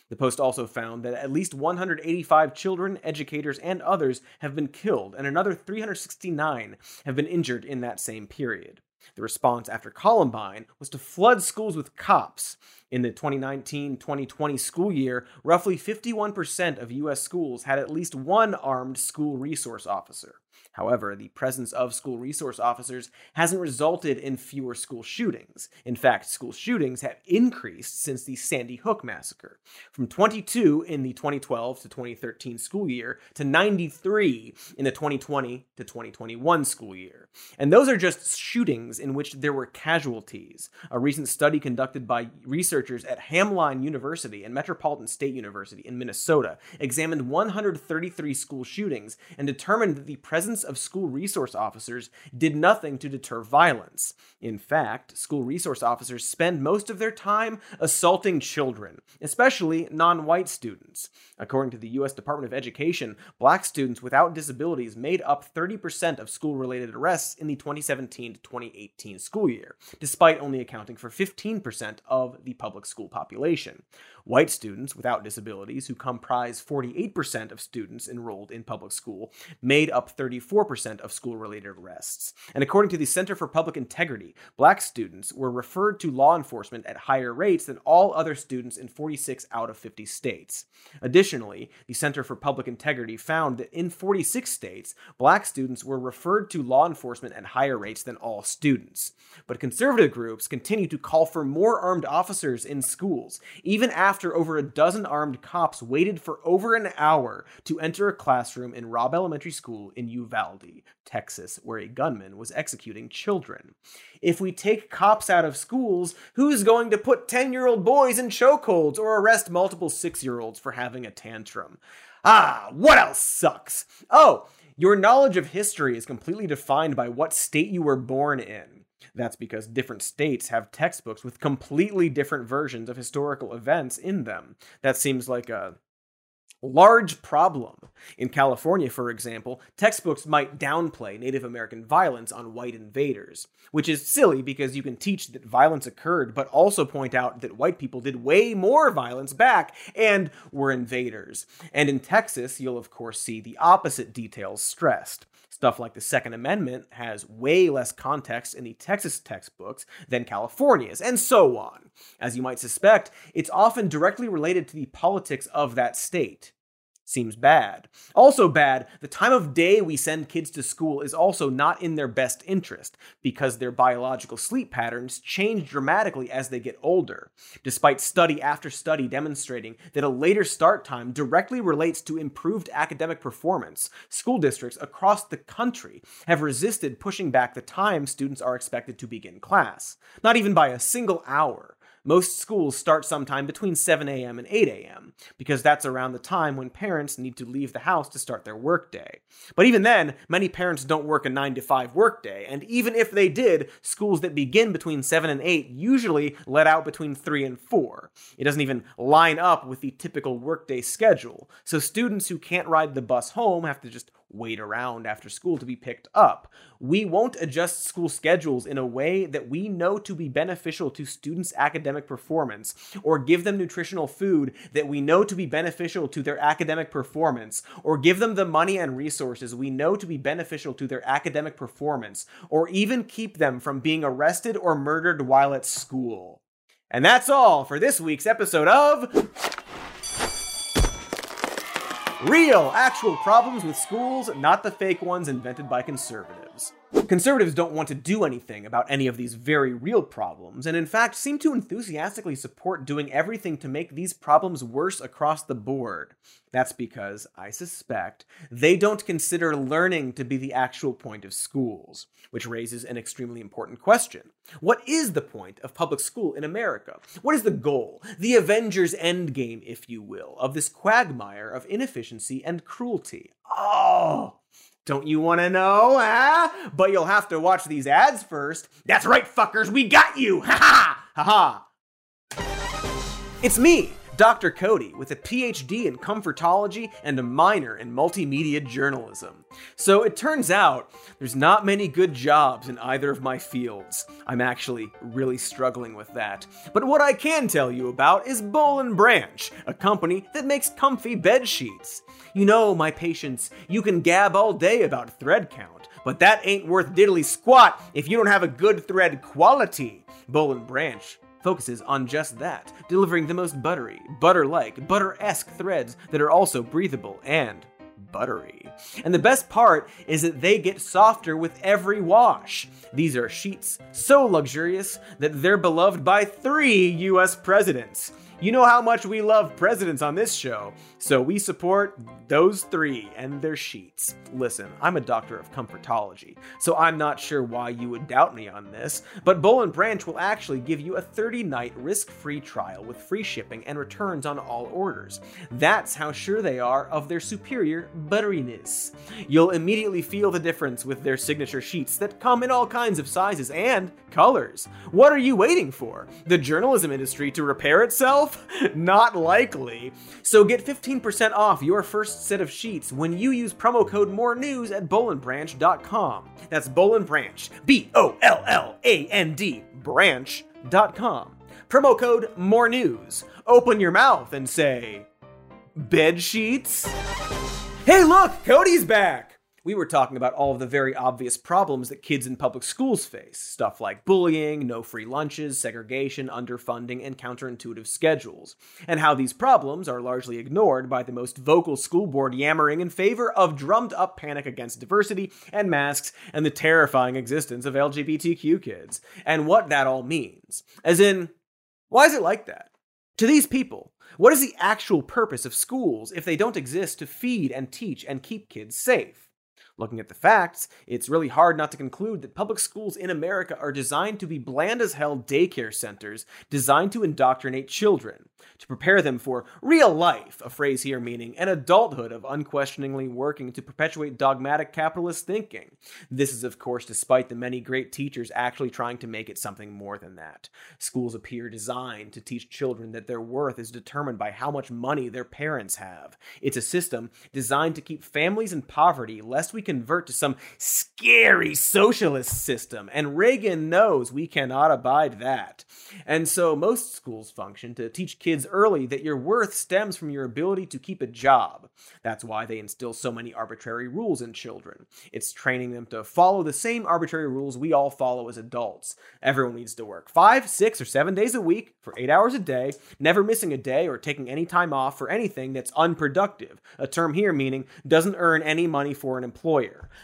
The Post also found that at least 185 children, educators, and others have been killed, and another 369 have been injured in that same period. The response after Columbine was to flood schools with cops. In the 2019 2020 school year, roughly 51% of U.S. schools had at least one armed school resource officer. However, the presence of school resource officers hasn't resulted in fewer school shootings. In fact, school shootings have increased since the Sandy Hook massacre, from 22 in the 2012 to 2013 school year to 93 in the 2020 to 2021 school year. And those are just shootings in which there were casualties. A recent study conducted by researchers at Hamline University and Metropolitan State University in Minnesota examined 133 school shootings and determined that the presence of school resource officers did nothing to deter violence. In fact, school resource officers spend most of their time assaulting children, especially non white students. According to the U.S. Department of Education, black students without disabilities made up 30% of school related arrests in the 2017 2018 school year, despite only accounting for 15% of the public school population. White students without disabilities, who comprise 48% of students enrolled in public school, made up 34% of school related arrests. And according to the Center for Public Integrity, black students were referred to law enforcement at higher rates than all other students in 46 out of 50 states. Additionally, the Center for Public Integrity found that in 46 states, black students were referred to law enforcement at higher rates than all students. But conservative groups continue to call for more armed officers in schools, even after after over a dozen armed cops waited for over an hour to enter a classroom in Robb Elementary School in Uvalde, Texas, where a gunman was executing children. If we take cops out of schools, who's going to put 10 year old boys in chokeholds or arrest multiple six year olds for having a tantrum? Ah, what else sucks? Oh, your knowledge of history is completely defined by what state you were born in. That's because different states have textbooks with completely different versions of historical events in them. That seems like a large problem. In California, for example, textbooks might downplay Native American violence on white invaders, which is silly because you can teach that violence occurred, but also point out that white people did way more violence back and were invaders. And in Texas, you'll of course see the opposite details stressed. Stuff like the Second Amendment has way less context in the Texas textbooks than California's, and so on. As you might suspect, it's often directly related to the politics of that state seems bad. Also, bad, the time of day we send kids to school is also not in their best interest because their biological sleep patterns change dramatically as they get older, despite study after study demonstrating that a later start time directly relates to improved academic performance. School districts across the country have resisted pushing back the time students are expected to begin class, not even by a single hour. Most schools start sometime between 7 a.m. and 8 a.m., because that's around the time when parents need to leave the house to start their workday. But even then, many parents don't work a 9 to 5 workday, and even if they did, schools that begin between 7 and 8 usually let out between 3 and 4. It doesn't even line up with the typical workday schedule, so students who can't ride the bus home have to just wait around after school to be picked up. We won't adjust school schedules in a way that we know to be beneficial to students' academic performance, or give them nutritional food that we know to be beneficial to their academic performance, or give them the money and resources we know to be beneficial to their academic performance, or even keep them from being arrested or murdered while at school. And that's all for this week's episode of Real, actual problems with schools, not the fake ones invented by conservatives. Conservatives don't want to do anything about any of these very real problems, and in fact seem to enthusiastically support doing everything to make these problems worse across the board. That's because, I suspect, they don't consider learning to be the actual point of schools, which raises an extremely important question. What is the point of public school in America? What is the goal, the Avengers endgame, if you will, of this quagmire of inefficiency and cruelty? Oh! Don't you want to know, huh? But you'll have to watch these ads first. That's right, fuckers, we got you! Ha ha! Ha ha! It's me, Dr. Cody, with a PhD in comfortology and a minor in multimedia journalism. So it turns out there's not many good jobs in either of my fields. I'm actually really struggling with that. But what I can tell you about is Boll and Branch, a company that makes comfy bed sheets. You know, my patients, you can gab all day about thread count, but that ain't worth diddly squat if you don't have a good thread quality. Boll and Branch focuses on just that, delivering the most buttery, butter like, butter esque threads that are also breathable and buttery. And the best part is that they get softer with every wash. These are sheets so luxurious that they're beloved by three US presidents. You know how much we love presidents on this show, so we support those three and their sheets. Listen, I'm a doctor of comfortology, so I'm not sure why you would doubt me on this, but Boll and Branch will actually give you a 30 night risk free trial with free shipping and returns on all orders. That's how sure they are of their superior butteriness. You'll immediately feel the difference with their signature sheets that come in all kinds of sizes and colors. What are you waiting for? The journalism industry to repair itself? Not likely. So get 15% off your first set of sheets when you use promo code More News at bollandbranch.com. That's Boll and Branch, B O L L A N D, branch.com. Promo code More News. Open your mouth and say, Bed sheets? Hey, look, Cody's back! We were talking about all of the very obvious problems that kids in public schools face stuff like bullying, no free lunches, segregation, underfunding, and counterintuitive schedules, and how these problems are largely ignored by the most vocal school board yammering in favor of drummed up panic against diversity and masks and the terrifying existence of LGBTQ kids, and what that all means. As in, why is it like that? To these people, what is the actual purpose of schools if they don't exist to feed and teach and keep kids safe? Looking at the facts, it's really hard not to conclude that public schools in America are designed to be bland as hell daycare centers designed to indoctrinate children, to prepare them for real life, a phrase here meaning an adulthood of unquestioningly working to perpetuate dogmatic capitalist thinking. This is, of course, despite the many great teachers actually trying to make it something more than that. Schools appear designed to teach children that their worth is determined by how much money their parents have. It's a system designed to keep families in poverty lest we convert to some scary socialist system, and Reagan knows we cannot abide that. And so most schools function to teach kids early that your worth stems from your ability to keep a job. That's why they instill so many arbitrary rules in children. It's training them to follow the same arbitrary rules we all follow as adults. Everyone needs to work five, six, or seven days a week for eight hours a day, never missing a day or taking any time off for anything that's unproductive. A term here meaning doesn't earn any money for an employer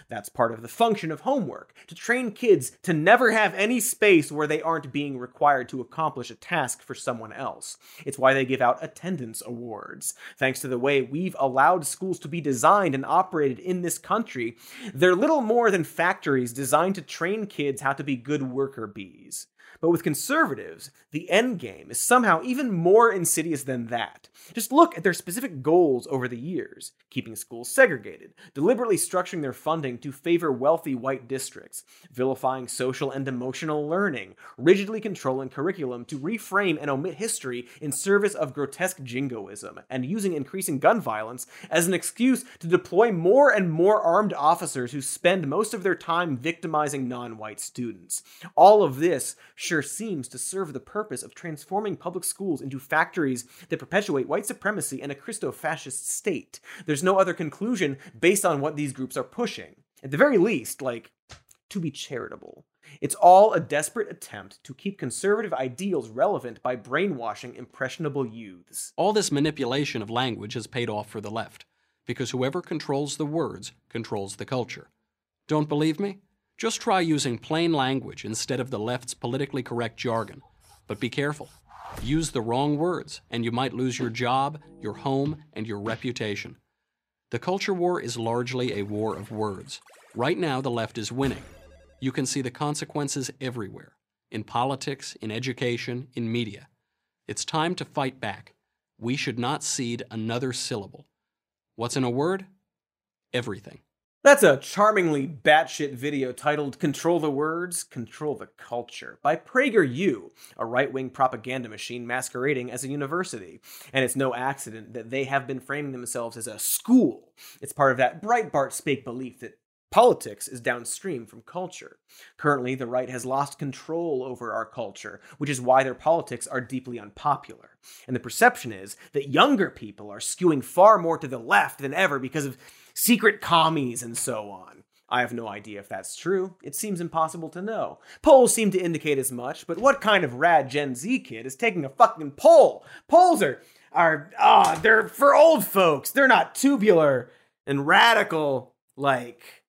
That's part of the function of homework, to train kids to never have any space where they aren't being required to accomplish a task for someone else. It's why they give out attendance awards. Thanks to the way we've allowed schools to be designed and operated in this country, they're little more than factories designed to train kids how to be good worker bees. But with conservatives, the end game is somehow even more insidious than that. Just look at their specific goals over the years keeping schools segregated, deliberately structuring their funding to favor wealthy white districts, vilifying social and emotional learning, rigidly controlling curriculum to reframe and omit history in service of grotesque jingoism, and using increasing gun violence as an excuse to deploy more and more armed officers who spend most of their time victimizing non white students. All of this seems to serve the purpose of transforming public schools into factories that perpetuate white supremacy and a Christo fascist state. There's no other conclusion based on what these groups are pushing. At the very least, like, to be charitable. It's all a desperate attempt to keep conservative ideals relevant by brainwashing impressionable youths. All this manipulation of language has paid off for the left, because whoever controls the words controls the culture. Don't believe me? Just try using plain language instead of the left's politically correct jargon. But be careful. Use the wrong words, and you might lose your job, your home, and your reputation. The culture war is largely a war of words. Right now, the left is winning. You can see the consequences everywhere in politics, in education, in media. It's time to fight back. We should not cede another syllable. What's in a word? Everything. That's a charmingly batshit video titled Control the Words, Control the Culture by PragerU, a right wing propaganda machine masquerading as a university. And it's no accident that they have been framing themselves as a school. It's part of that Breitbart spake belief that Politics is downstream from culture. Currently, the right has lost control over our culture, which is why their politics are deeply unpopular. And the perception is that younger people are skewing far more to the left than ever because of secret commies and so on. I have no idea if that's true. It seems impossible to know. Polls seem to indicate as much, but what kind of rad Gen Z kid is taking a fucking poll? Polls are are ah, they're for old folks. They're not tubular and radical like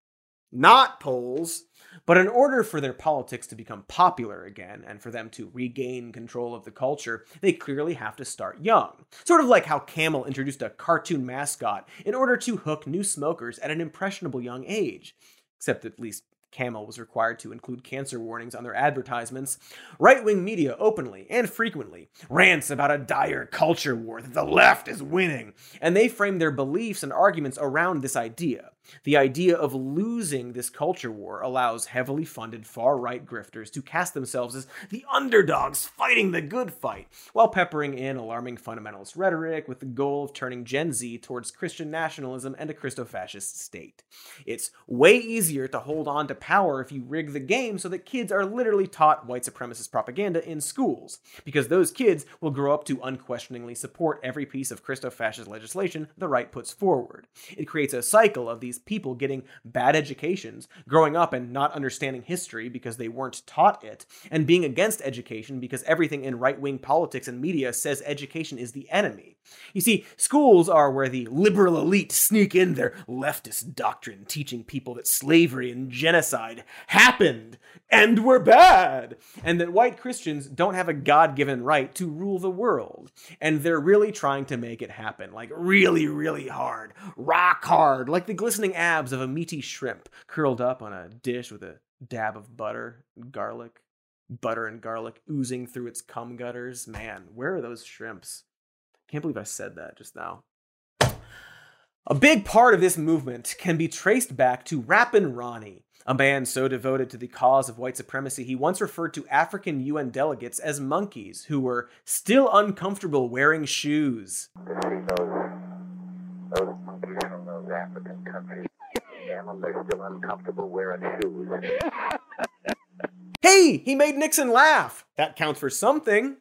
not polls. But in order for their politics to become popular again and for them to regain control of the culture, they clearly have to start young. Sort of like how Camel introduced a cartoon mascot in order to hook new smokers at an impressionable young age. Except at least Camel was required to include cancer warnings on their advertisements. Right wing media openly and frequently rants about a dire culture war that the left is winning, and they frame their beliefs and arguments around this idea. The idea of losing this culture war allows heavily funded far right grifters to cast themselves as the underdogs fighting the good fight, while peppering in alarming fundamentalist rhetoric with the goal of turning Gen Z towards Christian nationalism and a Christo fascist state. It's way easier to hold on to power if you rig the game so that kids are literally taught white supremacist propaganda in schools, because those kids will grow up to unquestioningly support every piece of Christo fascist legislation the right puts forward. It creates a cycle of these people getting bad educations, growing up and not understanding history because they weren't taught it, and being against education because everything in right wing politics and media says education is the enemy. You see, schools are where the liberal elite sneak in their leftist doctrine, teaching people that slavery and genocide happened and were bad, and that white Christians don't have a God given right to rule the world. And they're really trying to make it happen, like really, really hard, rock hard, like the glistening abs of a meaty shrimp curled up on a dish with a dab of butter, and garlic, butter and garlic oozing through its cum gutters. Man, where are those shrimps? Can't believe I said that just now. A big part of this movement can be traced back to Rappin' Ronnie, a man so devoted to the cause of white supremacy he once referred to African UN delegates as monkeys who were still uncomfortable wearing shoes. African countries, damn them, they're still uncomfortable wearing shoes. Hey, he made Nixon laugh. That counts for something.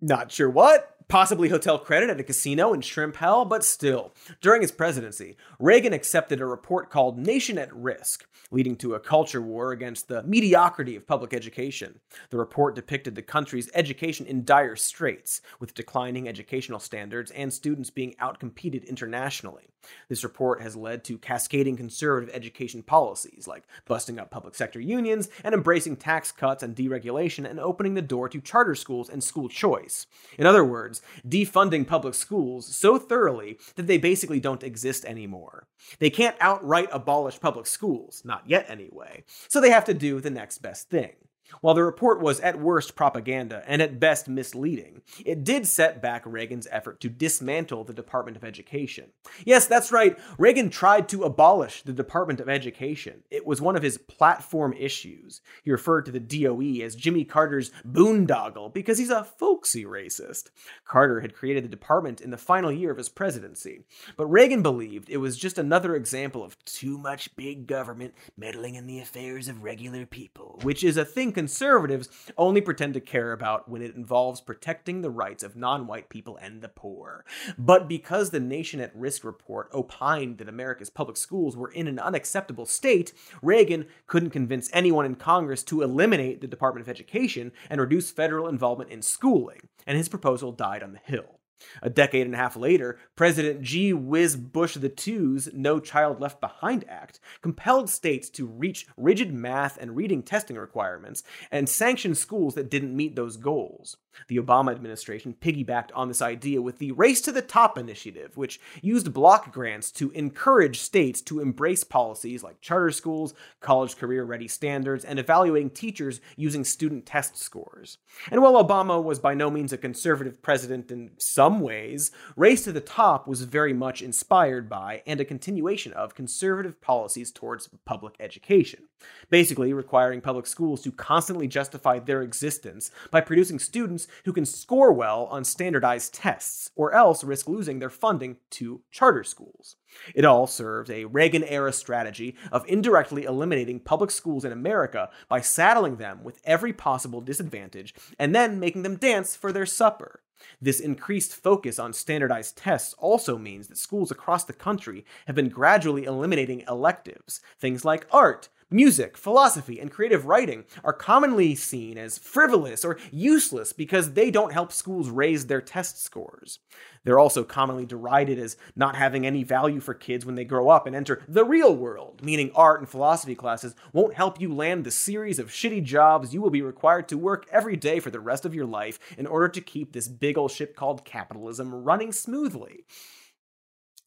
Not sure what. Possibly hotel credit at a casino in Shrimp Hell, but still. During his presidency, Reagan accepted a report called Nation at Risk, leading to a culture war against the mediocrity of public education. The report depicted the country's education in dire straits, with declining educational standards and students being outcompeted internationally. This report has led to cascading conservative education policies, like busting up public sector unions and embracing tax cuts and deregulation and opening the door to charter schools and school choice. In other words, defunding public schools so thoroughly that they basically don't exist anymore. They can't outright abolish public schools, not yet anyway, so they have to do the next best thing. While the report was at worst propaganda and at best misleading, it did set back Reagan's effort to dismantle the Department of Education. Yes, that's right, Reagan tried to abolish the Department of Education. It was one of his platform issues. He referred to the DOE as Jimmy Carter's boondoggle because he's a folksy racist. Carter had created the department in the final year of his presidency, but Reagan believed it was just another example of too much big government meddling in the affairs of regular people, which is a thing conservatives only pretend to care about when it involves protecting the rights of non white people and the poor. But because the Nation at Risk report opined that America's public schools were in an unacceptable state, Reagan couldn't convince anyone in Congress to eliminate the Department of Education and reduce federal involvement in schooling, and his proposal died on the Hill. A decade and a half later, President G. Whiz Bush II's No Child Left Behind Act compelled states to reach rigid math and reading testing requirements and sanctioned schools that didn't meet those goals. The Obama administration piggybacked on this idea with the Race to the Top initiative, which used block grants to encourage states to embrace policies like charter schools, college career ready standards, and evaluating teachers using student test scores. And while Obama was by no means a conservative president in some ways, Race to the Top was very much inspired by and a continuation of conservative policies towards public education, basically requiring public schools to constantly justify their existence by producing students who can score well on standardized tests, or else risk losing their funding to charter schools. It all served a Reagan era strategy of indirectly eliminating public schools in America by saddling them with every possible disadvantage and then making them dance for their supper. This increased focus on standardized tests also means that schools across the country have been gradually eliminating electives, things like art, Music, philosophy, and creative writing are commonly seen as frivolous or useless because they don't help schools raise their test scores. They're also commonly derided as not having any value for kids when they grow up and enter the real world, meaning art and philosophy classes won't help you land the series of shitty jobs you will be required to work every day for the rest of your life in order to keep this big old ship called capitalism running smoothly.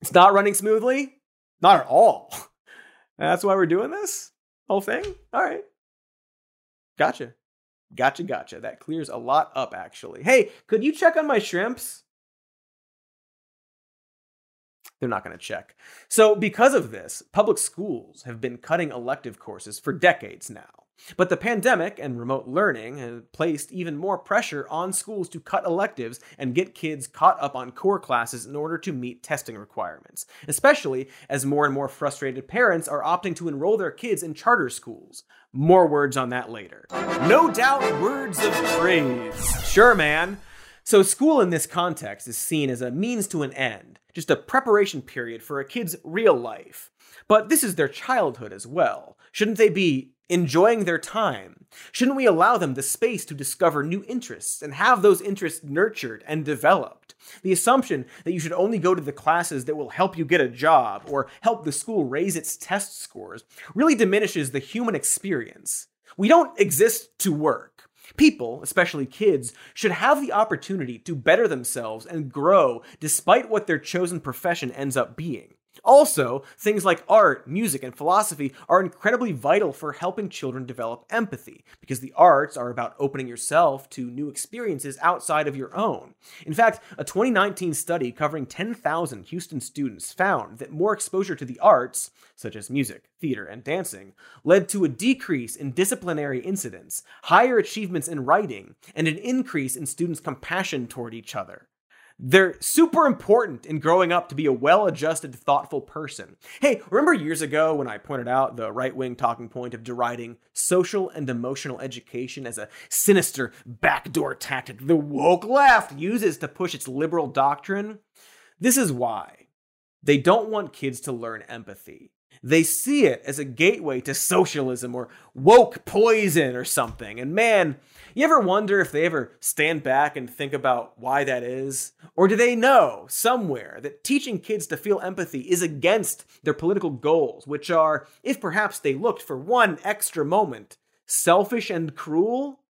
It's not running smoothly? Not at all. That's why we're doing this? Whole thing? All right. Gotcha. Gotcha, gotcha. That clears a lot up, actually. Hey, could you check on my shrimps? They're not going to check. So, because of this, public schools have been cutting elective courses for decades now. But the pandemic and remote learning have placed even more pressure on schools to cut electives and get kids caught up on core classes in order to meet testing requirements, especially as more and more frustrated parents are opting to enroll their kids in charter schools. More words on that later. No doubt words of praise. Sure, man. So, school in this context is seen as a means to an end, just a preparation period for a kid's real life. But this is their childhood as well. Shouldn't they be enjoying their time? Shouldn't we allow them the space to discover new interests and have those interests nurtured and developed? The assumption that you should only go to the classes that will help you get a job or help the school raise its test scores really diminishes the human experience. We don't exist to work. People, especially kids, should have the opportunity to better themselves and grow despite what their chosen profession ends up being. Also, things like art, music, and philosophy are incredibly vital for helping children develop empathy, because the arts are about opening yourself to new experiences outside of your own. In fact, a 2019 study covering 10,000 Houston students found that more exposure to the arts, such as music, theater, and dancing, led to a decrease in disciplinary incidents, higher achievements in writing, and an increase in students' compassion toward each other. They're super important in growing up to be a well adjusted, thoughtful person. Hey, remember years ago when I pointed out the right wing talking point of deriding social and emotional education as a sinister backdoor tactic the woke left uses to push its liberal doctrine? This is why. They don't want kids to learn empathy. They see it as a gateway to socialism or woke poison or something. And man, you ever wonder if they ever stand back and think about why that is? Or do they know somewhere that teaching kids to feel empathy is against their political goals, which are, if perhaps they looked for one extra moment, selfish and cruel?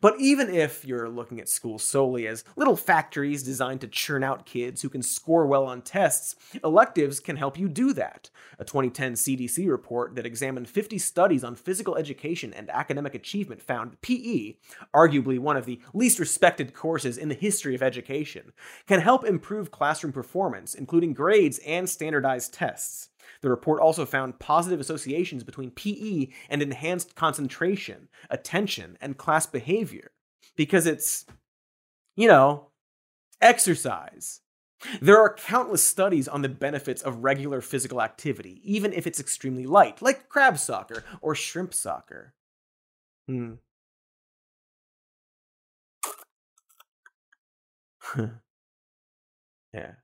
But even if you're looking at schools solely as little factories designed to churn out kids who can score well on tests, electives can help you do that. A 2010 CDC report that examined 50 studies on physical education and academic achievement found PE, arguably one of the least respected courses in the history of education, can help improve classroom performance, including grades and standardized tests. The report also found positive associations between PE and enhanced concentration, attention, and class behavior because it's, you know, exercise. There are countless studies on the benefits of regular physical activity, even if it's extremely light, like crab soccer or shrimp soccer. Hmm. yeah.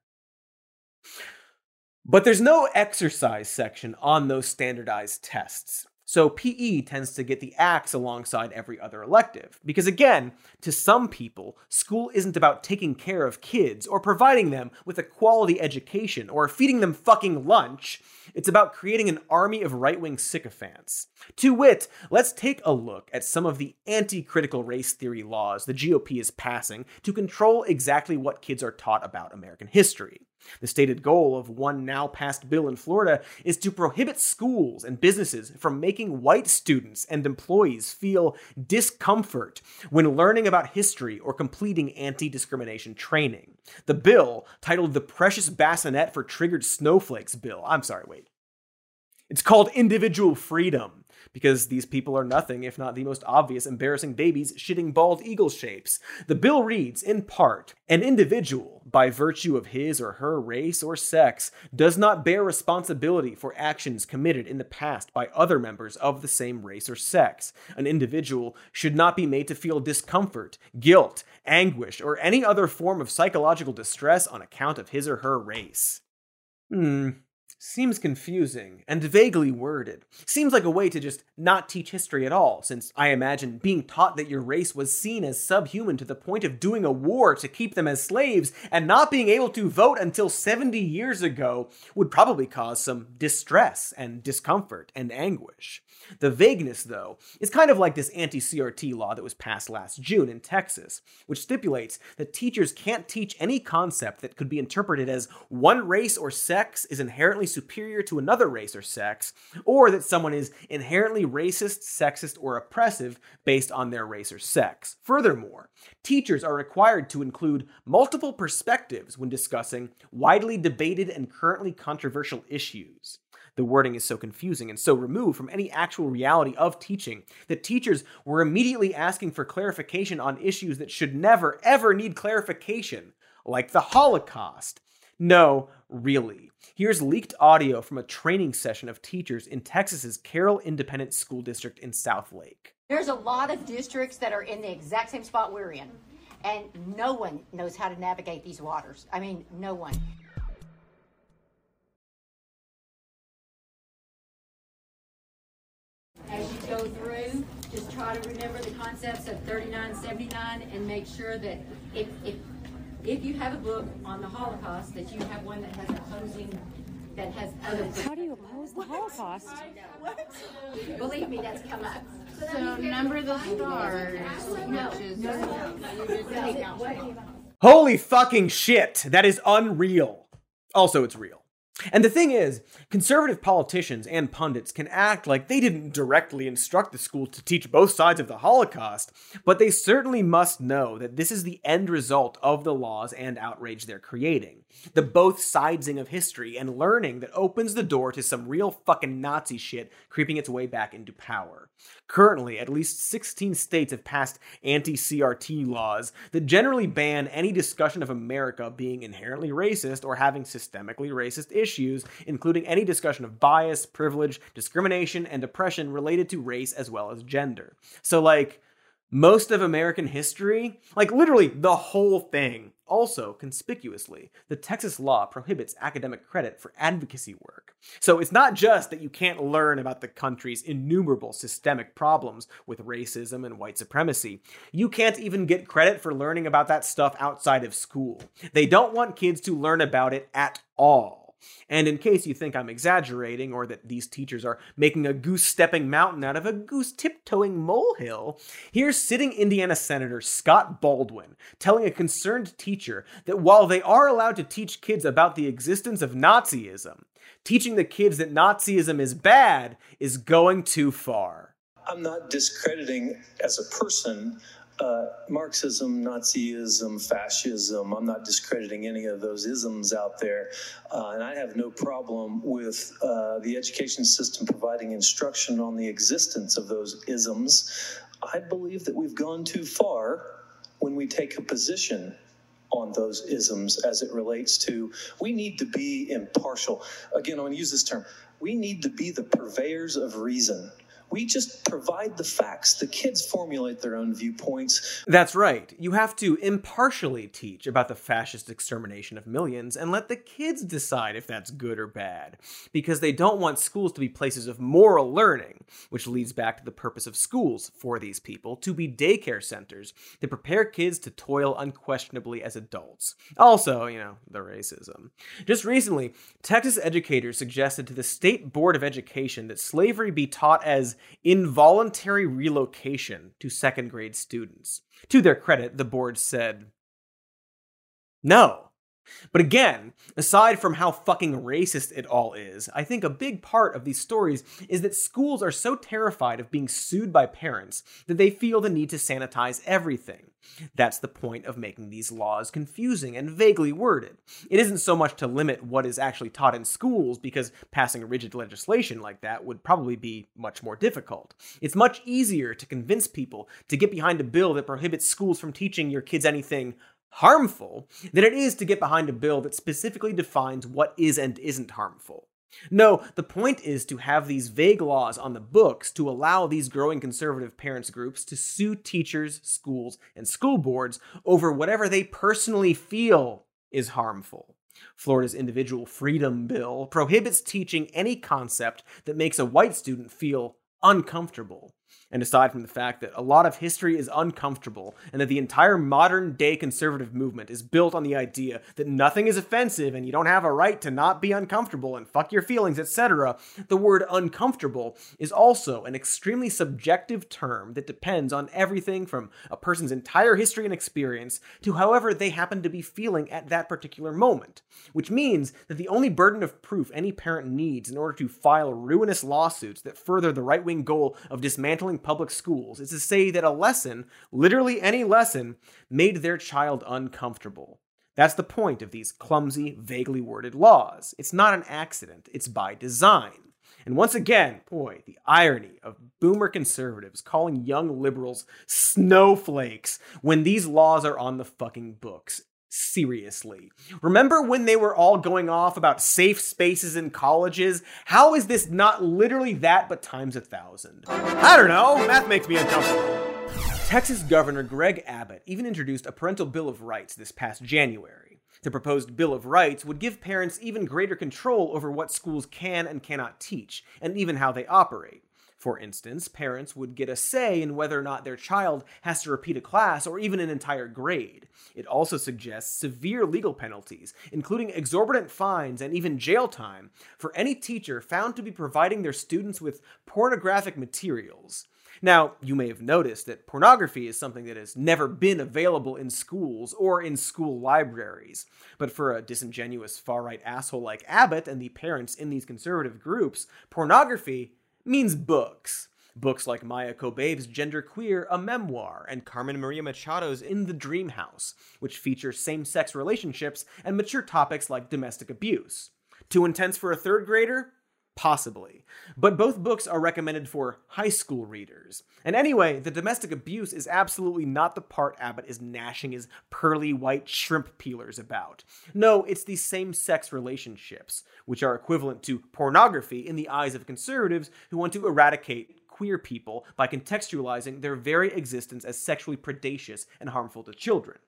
But there's no exercise section on those standardized tests. So PE tends to get the axe alongside every other elective. Because again, to some people, school isn't about taking care of kids or providing them with a quality education or feeding them fucking lunch. It's about creating an army of right wing sycophants. To wit, let's take a look at some of the anti critical race theory laws the GOP is passing to control exactly what kids are taught about American history. The stated goal of one now passed bill in Florida is to prohibit schools and businesses from making white students and employees feel discomfort when learning about history or completing anti discrimination training. The bill, titled the Precious Bassinet for Triggered Snowflakes Bill, I'm sorry, wait. It's called Individual Freedom because these people are nothing if not the most obvious embarrassing babies shitting bald eagle shapes. The bill reads, in part, an individual, by virtue of his or her race or sex, does not bear responsibility for actions committed in the past by other members of the same race or sex. An individual should not be made to feel discomfort, guilt, anguish, or any other form of psychological distress on account of his or her race. Hmm. Seems confusing and vaguely worded. Seems like a way to just not teach history at all, since I imagine being taught that your race was seen as subhuman to the point of doing a war to keep them as slaves and not being able to vote until 70 years ago would probably cause some distress and discomfort and anguish. The vagueness, though, is kind of like this anti CRT law that was passed last June in Texas, which stipulates that teachers can't teach any concept that could be interpreted as one race or sex is inherently superior to another race or sex, or that someone is inherently racist, sexist, or oppressive based on their race or sex. Furthermore, teachers are required to include multiple perspectives when discussing widely debated and currently controversial issues the wording is so confusing and so removed from any actual reality of teaching that teachers were immediately asking for clarification on issues that should never, ever need clarification, like the Holocaust. No, really. Here's leaked audio from a training session of teachers in Texas's Carroll Independent School District in Southlake. There's a lot of districts that are in the exact same spot we're in, and no one knows how to navigate these waters. I mean, no one. As you go through, just try to remember the concepts of 3979 and make sure that if, if, if you have a book on the Holocaust, that you have one that has opposing, that has other. How do you oppose the Holocaust? Believe me, that's come up. So number the stars, No, which is no, no, no. Holy fucking shit! That is unreal. Also, it's real. And the thing is, conservative politicians and pundits can act like they didn't directly instruct the school to teach both sides of the Holocaust, but they certainly must know that this is the end result of the laws and outrage they're creating. The both sidesing of history and learning that opens the door to some real fucking Nazi shit creeping its way back into power. Currently, at least 16 states have passed anti CRT laws that generally ban any discussion of America being inherently racist or having systemically racist issues, including any discussion of bias, privilege, discrimination, and oppression related to race as well as gender. So, like, most of American history, like literally the whole thing. Also, conspicuously, the Texas law prohibits academic credit for advocacy work. So it's not just that you can't learn about the country's innumerable systemic problems with racism and white supremacy. You can't even get credit for learning about that stuff outside of school. They don't want kids to learn about it at all. And in case you think I'm exaggerating or that these teachers are making a goose stepping mountain out of a goose tiptoeing molehill, here's sitting Indiana Senator Scott Baldwin telling a concerned teacher that while they are allowed to teach kids about the existence of Nazism, teaching the kids that Nazism is bad is going too far. I'm not discrediting as a person uh, Marxism, Nazism, fascism. I'm not discrediting any of those isms out there. Uh, and I have no problem with uh, the education system providing instruction on the existence of those isms. I believe that we've gone too far when we take a position on those isms as it relates to we need to be impartial. Again, I'm going to use this term. We need to be the purveyors of reason. We just provide the facts. The kids formulate their own viewpoints. That's right. You have to impartially teach about the fascist extermination of millions and let the kids decide if that's good or bad. Because they don't want schools to be places of moral learning, which leads back to the purpose of schools for these people to be daycare centers to prepare kids to toil unquestionably as adults. Also, you know, the racism. Just recently, Texas educators suggested to the State Board of Education that slavery be taught as involuntary relocation to second grade students. To their credit, the board said, no. But again, aside from how fucking racist it all is, I think a big part of these stories is that schools are so terrified of being sued by parents that they feel the need to sanitize everything. That's the point of making these laws confusing and vaguely worded. It isn't so much to limit what is actually taught in schools, because passing rigid legislation like that would probably be much more difficult. It's much easier to convince people to get behind a bill that prohibits schools from teaching your kids anything harmful than it is to get behind a bill that specifically defines what is and isn't harmful. No, the point is to have these vague laws on the books to allow these growing conservative parents groups to sue teachers, schools, and school boards over whatever they personally feel is harmful. Florida's individual freedom bill prohibits teaching any concept that makes a white student feel uncomfortable. And aside from the fact that a lot of history is uncomfortable, and that the entire modern day conservative movement is built on the idea that nothing is offensive and you don't have a right to not be uncomfortable and fuck your feelings, etc., the word uncomfortable is also an extremely subjective term that depends on everything from a person's entire history and experience to however they happen to be feeling at that particular moment. Which means that the only burden of proof any parent needs in order to file ruinous lawsuits that further the right wing goal of dismantling public schools is to say that a lesson, literally any lesson, made their child uncomfortable. That's the point of these clumsy, vaguely worded laws. It's not an accident, it's by design. And once again, boy, the irony of boomer conservatives calling young liberals snowflakes when these laws are on the fucking books. Seriously. Remember when they were all going off about safe spaces in colleges? How is this not literally that, but times a thousand? I don't know. Math makes me uncomfortable. Texas Governor Greg Abbott even introduced a parental bill of rights this past January. The proposed Bill of Rights would give parents even greater control over what schools can and cannot teach, and even how they operate. For instance, parents would get a say in whether or not their child has to repeat a class or even an entire grade. It also suggests severe legal penalties, including exorbitant fines and even jail time, for any teacher found to be providing their students with pornographic materials. Now, you may have noticed that pornography is something that has never been available in schools or in school libraries. But for a disingenuous far right asshole like Abbott and the parents in these conservative groups, pornography means books. Books like Maia Kobabe's Gender Queer, a memoir, and Carmen Maria Machado's In the Dream House, which feature same sex relationships and mature topics like domestic abuse. Too intense for a third grader? Possibly. But both books are recommended for high school readers. And anyway, the domestic abuse is absolutely not the part Abbott is gnashing his pearly white shrimp peelers about. No, it's the same sex relationships, which are equivalent to pornography in the eyes of conservatives who want to eradicate queer people by contextualizing their very existence as sexually predacious and harmful to children.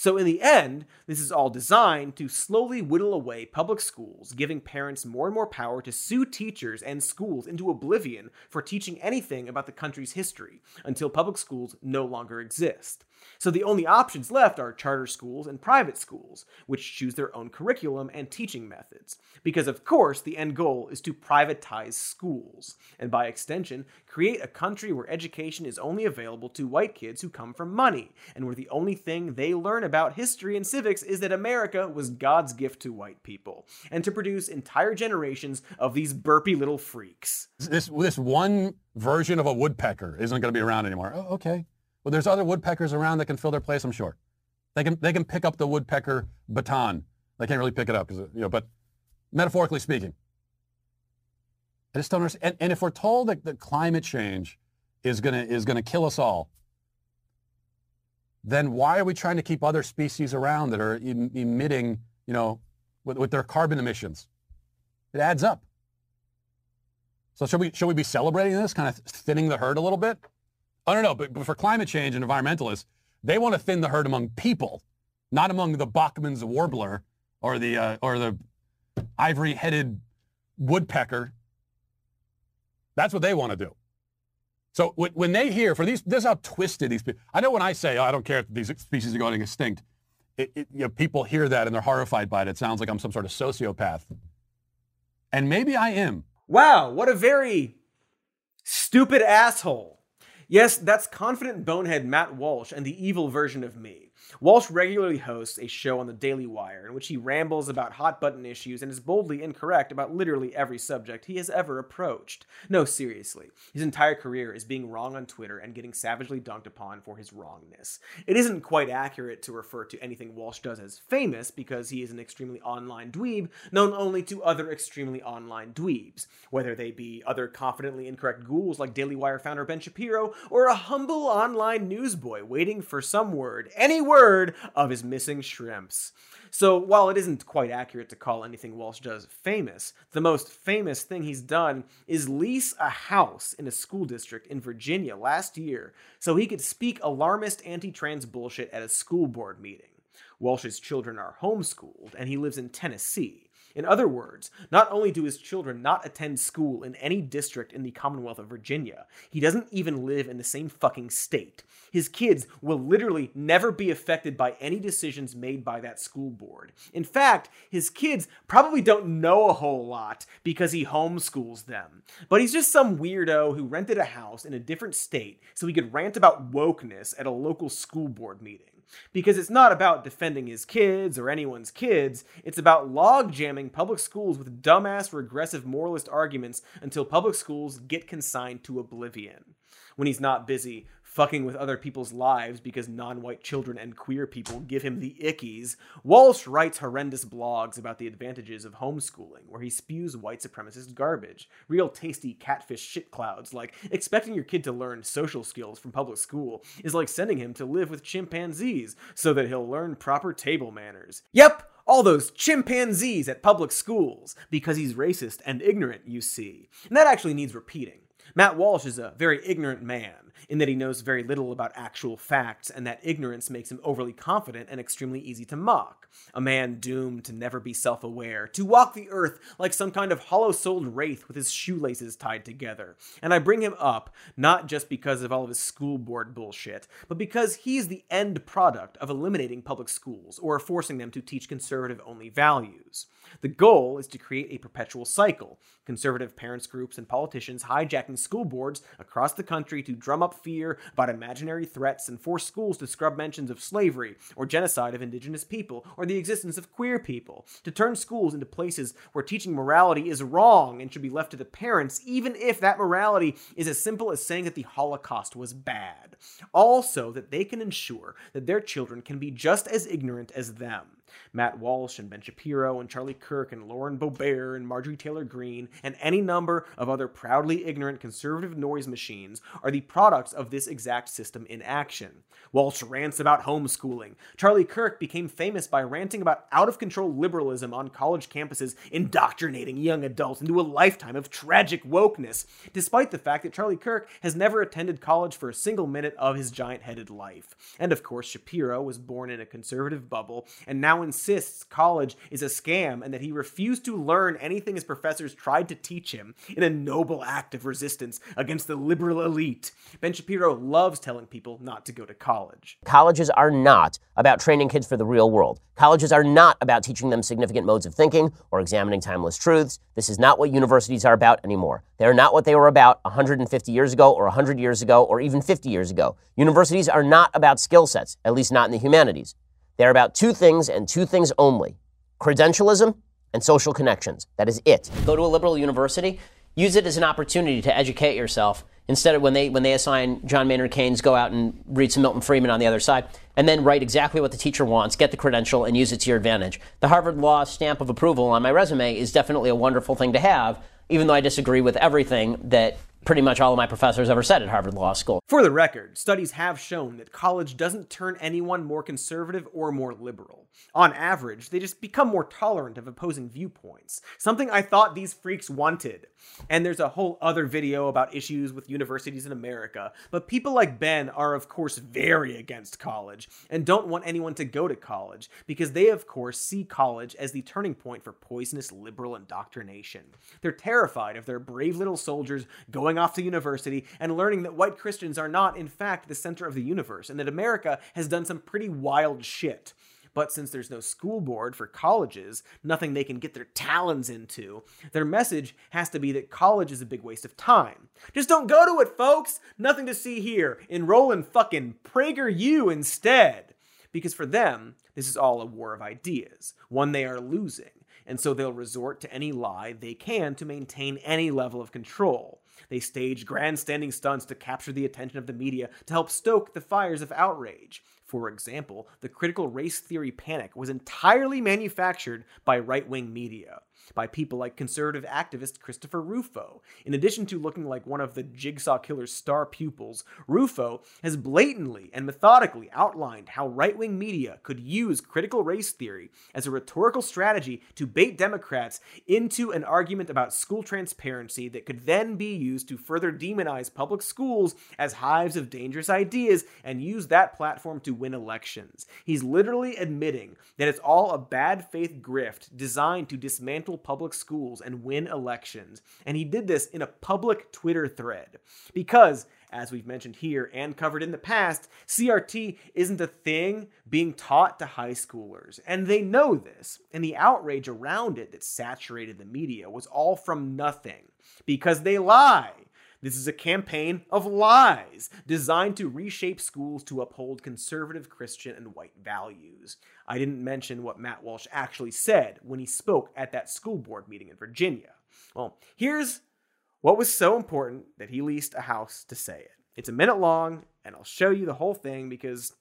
So, in the end, this is all designed to slowly whittle away public schools, giving parents more and more power to sue teachers and schools into oblivion for teaching anything about the country's history until public schools no longer exist. So the only options left are charter schools and private schools, which choose their own curriculum and teaching methods. Because, of course, the end goal is to privatize schools, and by extension, create a country where education is only available to white kids who come from money, and where the only thing they learn about history and civics is that America was God's gift to white people, and to produce entire generations of these burpy little freaks. This, this one version of a woodpecker isn't going to be around anymore. Oh, okay. Well, there's other woodpeckers around that can fill their place, I'm sure. They can, they can pick up the woodpecker baton. They can't really pick it up, because you know, but metaphorically speaking. I just don't understand. And, and if we're told that, that climate change is going to is to kill us all, then why are we trying to keep other species around that are em- emitting, you know, with, with their carbon emissions? It adds up. So should we should we be celebrating this, kind of thinning the herd a little bit? I don't know, but, but for climate change and environmentalists, they want to thin the herd among people, not among the Bachman's warbler or the uh, or the ivory-headed woodpecker. That's what they want to do. So when, when they hear, for these, this is how twisted these people, I know when I say, oh, I don't care if these species are going extinct, it, it, you know, people hear that and they're horrified by it. It sounds like I'm some sort of sociopath. And maybe I am. Wow, what a very stupid asshole. Yes, that's confident bonehead Matt Walsh and the evil version of me. Walsh regularly hosts a show on the Daily Wire in which he rambles about hot button issues and is boldly incorrect about literally every subject he has ever approached. No, seriously. His entire career is being wrong on Twitter and getting savagely dunked upon for his wrongness. It isn't quite accurate to refer to anything Walsh does as famous because he is an extremely online dweeb known only to other extremely online dweebs, whether they be other confidently incorrect ghouls like Daily Wire founder Ben Shapiro or a humble online newsboy waiting for some word, any word of his missing shrimps. So while it isn't quite accurate to call anything Walsh does famous, the most famous thing he's done is lease a house in a school district in Virginia last year so he could speak alarmist anti-trans bullshit at a school board meeting. Walsh's children are homeschooled and he lives in Tennessee. In other words, not only do his children not attend school in any district in the Commonwealth of Virginia, he doesn't even live in the same fucking state. His kids will literally never be affected by any decisions made by that school board. In fact, his kids probably don't know a whole lot because he homeschools them. But he's just some weirdo who rented a house in a different state so he could rant about wokeness at a local school board meeting. Because it's not about defending his kids or anyone's kids, it's about log jamming public schools with dumbass, regressive moralist arguments until public schools get consigned to oblivion. When he's not busy fucking with other people's lives because non white children and queer people give him the ickies, Walsh writes horrendous blogs about the advantages of homeschooling, where he spews white supremacist garbage. Real tasty catfish shit clouds, like expecting your kid to learn social skills from public school is like sending him to live with chimpanzees so that he'll learn proper table manners. Yep, all those chimpanzees at public schools, because he's racist and ignorant, you see. And that actually needs repeating. Matt Walsh is a very ignorant man, in that he knows very little about actual facts, and that ignorance makes him overly confident and extremely easy to mock. A man doomed to never be self aware, to walk the earth like some kind of hollow souled wraith with his shoelaces tied together. And I bring him up not just because of all of his school board bullshit, but because he's the end product of eliminating public schools or forcing them to teach conservative only values. The goal is to create a perpetual cycle conservative parents groups and politicians hijacking school boards across the country to drum up fear about imaginary threats and force schools to scrub mentions of slavery or genocide of indigenous people or the existence of queer people, to turn schools into places where teaching morality is wrong and should be left to the parents, even if that morality is as simple as saying that the Holocaust was bad. Also, that they can ensure that their children can be just as ignorant as them. Matt Walsh and Ben Shapiro and Charlie Kirk and Lauren Boebert and Marjorie Taylor Greene and any number of other proudly ignorant conservative noise machines are the products of this exact system in action. Walsh rants about homeschooling. Charlie Kirk became famous by ranting about out of control liberalism on college campuses, indoctrinating young adults into a lifetime of tragic wokeness, despite the fact that Charlie Kirk has never attended college for a single minute of his giant headed life. And of course, Shapiro was born in a conservative bubble and now now insists college is a scam and that he refused to learn anything his professors tried to teach him in a noble act of resistance against the liberal elite. Ben Shapiro loves telling people not to go to college. Colleges are not about training kids for the real world. Colleges are not about teaching them significant modes of thinking or examining timeless truths. This is not what universities are about anymore. They are not what they were about 150 years ago or 100 years ago or even 50 years ago. Universities are not about skill sets, at least not in the humanities. They're about two things and two things only credentialism and social connections. That is it. Go to a liberal university, use it as an opportunity to educate yourself instead of when they when they assign John Maynard Keynes, go out and read some Milton Friedman on the other side, and then write exactly what the teacher wants, get the credential, and use it to your advantage. The Harvard Law stamp of approval on my resume is definitely a wonderful thing to have, even though I disagree with everything that pretty much all of my professors ever said at Harvard Law School. For the record, studies have shown that college doesn't turn anyone more conservative or more liberal. On average, they just become more tolerant of opposing viewpoints, something I thought these freaks wanted. And there's a whole other video about issues with universities in America, but people like Ben are, of course, very against college and don't want anyone to go to college because they, of course, see college as the turning point for poisonous liberal indoctrination. They're terrified of their brave little soldiers going off to university and learning that white Christians are not, in fact, the center of the universe and that America has done some pretty wild shit. But since there's no school board for colleges, nothing they can get their talons into, their message has to be that college is a big waste of time. Just don't go to it, folks! Nothing to see here. Enroll in fucking PragerU instead. Because for them, this is all a war of ideas, one they are losing, and so they'll resort to any lie they can to maintain any level of control. They stage grandstanding stunts to capture the attention of the media to help stoke the fires of outrage. For example, the critical race theory panic was entirely manufactured by right wing media, by people like conservative activist Christopher Rufo. In addition to looking like one of the Jigsaw Killer's star pupils, Rufo has blatantly and methodically outlined how right wing media could use critical race theory as a rhetorical strategy to bait Democrats into an argument about school transparency that could then be used to further demonize public schools as hives of dangerous ideas and use that platform to win elections. He's literally admitting that it's all a bad faith grift designed to dismantle public schools and win elections. And he did this in a public Twitter thread. Because, as we've mentioned here and covered in the past, CRT isn't a thing being taught to high schoolers. And they know this. And the outrage around it that saturated the media was all from nothing. Because they lie. This is a campaign of lies designed to reshape schools to uphold conservative Christian and white values. I didn't mention what Matt Walsh actually said when he spoke at that school board meeting in Virginia. Well, here's what was so important that he leased a house to say it. It's a minute long, and I'll show you the whole thing because,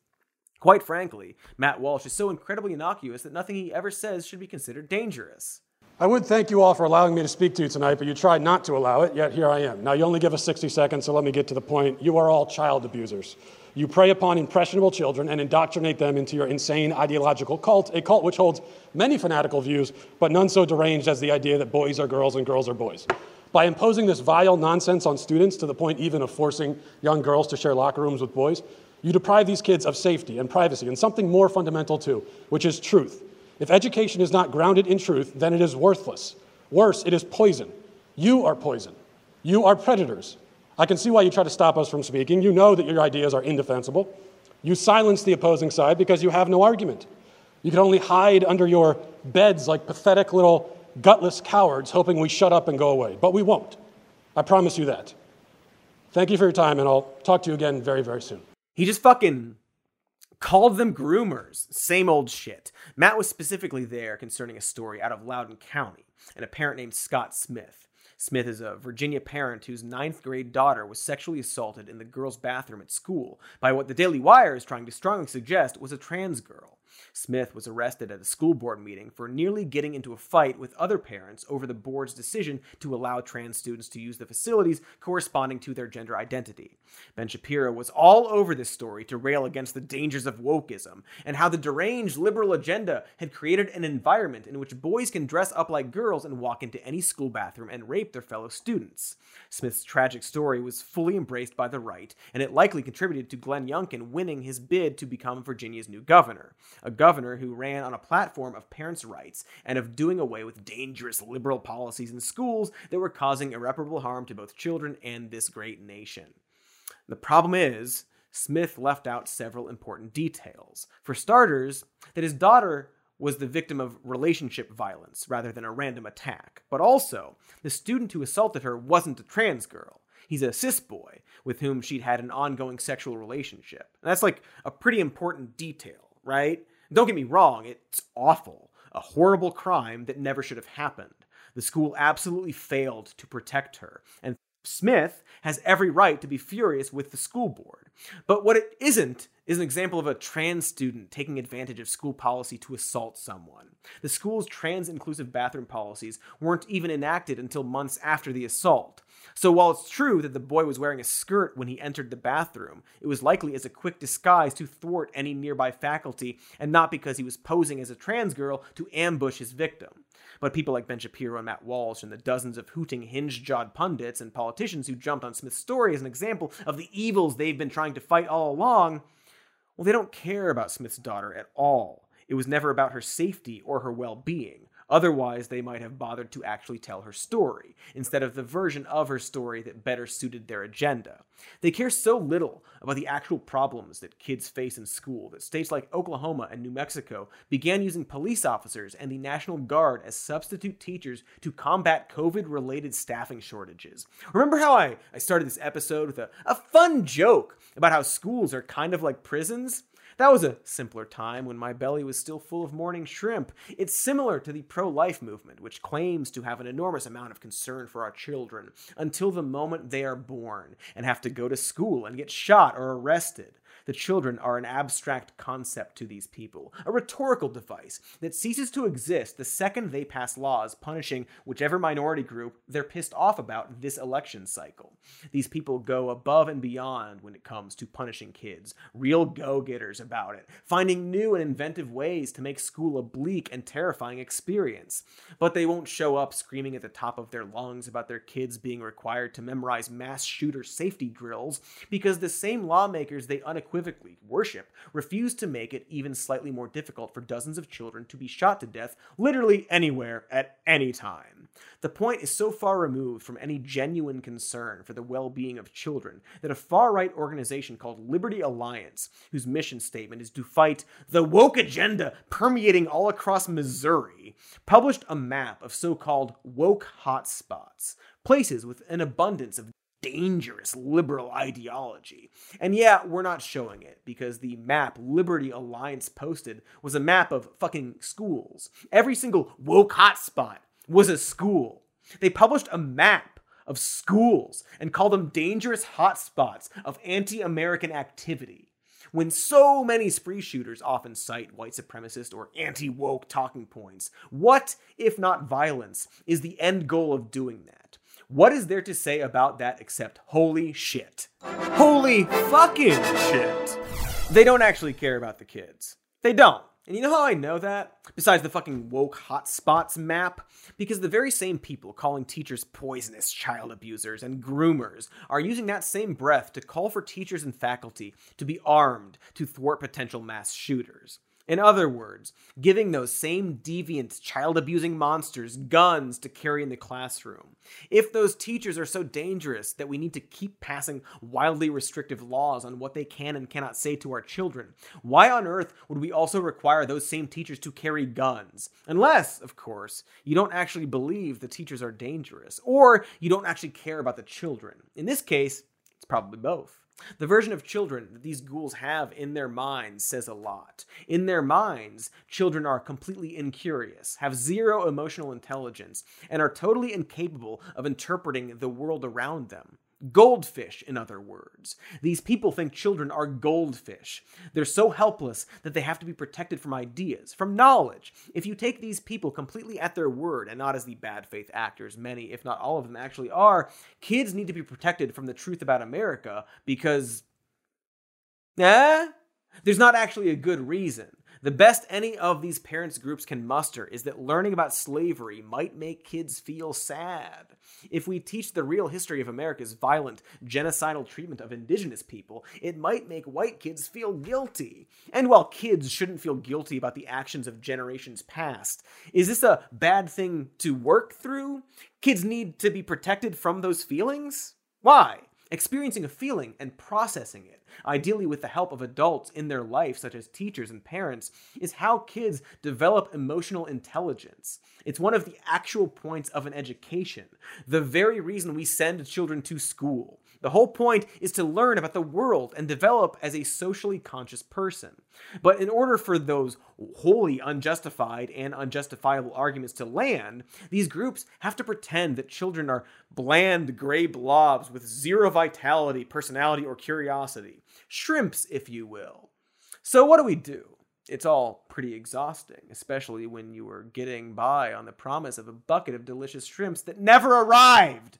quite frankly, Matt Walsh is so incredibly innocuous that nothing he ever says should be considered dangerous. I would thank you all for allowing me to speak to you tonight, but you tried not to allow it, yet here I am. Now, you only give us 60 seconds, so let me get to the point. You are all child abusers. You prey upon impressionable children and indoctrinate them into your insane ideological cult, a cult which holds many fanatical views, but none so deranged as the idea that boys are girls and girls are boys. By imposing this vile nonsense on students to the point even of forcing young girls to share locker rooms with boys, you deprive these kids of safety and privacy and something more fundamental too, which is truth. If education is not grounded in truth, then it is worthless. Worse, it is poison. You are poison. You are predators. I can see why you try to stop us from speaking. You know that your ideas are indefensible. You silence the opposing side because you have no argument. You can only hide under your beds like pathetic little gutless cowards, hoping we shut up and go away. But we won't. I promise you that. Thank you for your time, and I'll talk to you again very, very soon. He just fucking called them groomers. Same old shit. Matt was specifically there concerning a story out of Loudoun County and a parent named Scott Smith. Smith is a Virginia parent whose ninth grade daughter was sexually assaulted in the girls' bathroom at school by what the Daily Wire is trying to strongly suggest was a trans girl. Smith was arrested at a school board meeting for nearly getting into a fight with other parents over the board's decision to allow trans students to use the facilities corresponding to their gender identity. Ben Shapiro was all over this story to rail against the dangers of wokeism and how the deranged liberal agenda had created an environment in which boys can dress up like girls and walk into any school bathroom and rape their fellow students. Smith's tragic story was fully embraced by the right, and it likely contributed to Glenn Youngkin winning his bid to become Virginia's new governor. A governor who ran on a platform of parents' rights and of doing away with dangerous liberal policies in schools that were causing irreparable harm to both children and this great nation. The problem is, Smith left out several important details. For starters, that his daughter was the victim of relationship violence rather than a random attack. But also, the student who assaulted her wasn't a trans girl. He's a cis boy with whom she'd had an ongoing sexual relationship. And that's like a pretty important detail, right? Don't get me wrong, it's awful. A horrible crime that never should have happened. The school absolutely failed to protect her, and Smith has every right to be furious with the school board. But what it isn't is an example of a trans student taking advantage of school policy to assault someone. The school's trans inclusive bathroom policies weren't even enacted until months after the assault. So while it's true that the boy was wearing a skirt when he entered the bathroom, it was likely as a quick disguise to thwart any nearby faculty and not because he was posing as a trans girl to ambush his victim. But people like Ben Shapiro and Matt Walsh and the dozens of hooting hinge jawed pundits and politicians who jumped on Smith's story as an example of the evils they've been trying to fight all along, well, they don't care about Smith's daughter at all. It was never about her safety or her well being. Otherwise, they might have bothered to actually tell her story, instead of the version of her story that better suited their agenda. They care so little about the actual problems that kids face in school that states like Oklahoma and New Mexico began using police officers and the National Guard as substitute teachers to combat COVID related staffing shortages. Remember how I, I started this episode with a, a fun joke about how schools are kind of like prisons? That was a simpler time when my belly was still full of morning shrimp. It's similar to the pro life movement, which claims to have an enormous amount of concern for our children until the moment they are born and have to go to school and get shot or arrested. The children are an abstract concept to these people, a rhetorical device that ceases to exist the second they pass laws punishing whichever minority group they're pissed off about this election cycle. These people go above and beyond when it comes to punishing kids, real go getters about it, finding new and inventive ways to make school a bleak and terrifying experience. But they won't show up screaming at the top of their lungs about their kids being required to memorize mass shooter safety drills because the same lawmakers they unequivocally worship refuse to make it even slightly more difficult for dozens of children to be shot to death literally anywhere at any time. The point is so far removed from any genuine concern for the well being of children that a far right organization called Liberty Alliance, whose mission statement is to fight the woke agenda permeating all across Missouri, published a map of so called woke hotspots, places with an abundance of dangerous liberal ideology. And yeah, we're not showing it because the map Liberty Alliance posted was a map of fucking schools. Every single woke hotspot was a school. They published a map of schools and called them dangerous hotspots of anti American activity. When so many spree shooters often cite white supremacist or anti woke talking points, what, if not violence, is the end goal of doing that? What is there to say about that except holy shit? Holy fucking shit! They don't actually care about the kids. They don't. And you know how I know that? Besides the fucking woke hotspots map? Because the very same people calling teachers poisonous child abusers and groomers are using that same breath to call for teachers and faculty to be armed to thwart potential mass shooters. In other words, giving those same deviant, child abusing monsters guns to carry in the classroom. If those teachers are so dangerous that we need to keep passing wildly restrictive laws on what they can and cannot say to our children, why on earth would we also require those same teachers to carry guns? Unless, of course, you don't actually believe the teachers are dangerous, or you don't actually care about the children. In this case, it's probably both. The version of children that these ghouls have in their minds says a lot. In their minds, children are completely incurious, have zero emotional intelligence, and are totally incapable of interpreting the world around them. Goldfish, in other words. These people think children are goldfish. They're so helpless that they have to be protected from ideas, from knowledge. If you take these people completely at their word, and not as the bad faith actors many, if not all of them, actually are, kids need to be protected from the truth about America because. Eh? There's not actually a good reason. The best any of these parents' groups can muster is that learning about slavery might make kids feel sad. If we teach the real history of America's violent, genocidal treatment of indigenous people, it might make white kids feel guilty. And while kids shouldn't feel guilty about the actions of generations past, is this a bad thing to work through? Kids need to be protected from those feelings? Why? Experiencing a feeling and processing it, ideally with the help of adults in their life, such as teachers and parents, is how kids develop emotional intelligence. It's one of the actual points of an education, the very reason we send children to school. The whole point is to learn about the world and develop as a socially conscious person. But in order for those wholly unjustified and unjustifiable arguments to land, these groups have to pretend that children are bland gray blobs with zero vitality, personality, or curiosity. Shrimps, if you will. So, what do we do? It's all pretty exhausting, especially when you are getting by on the promise of a bucket of delicious shrimps that never arrived.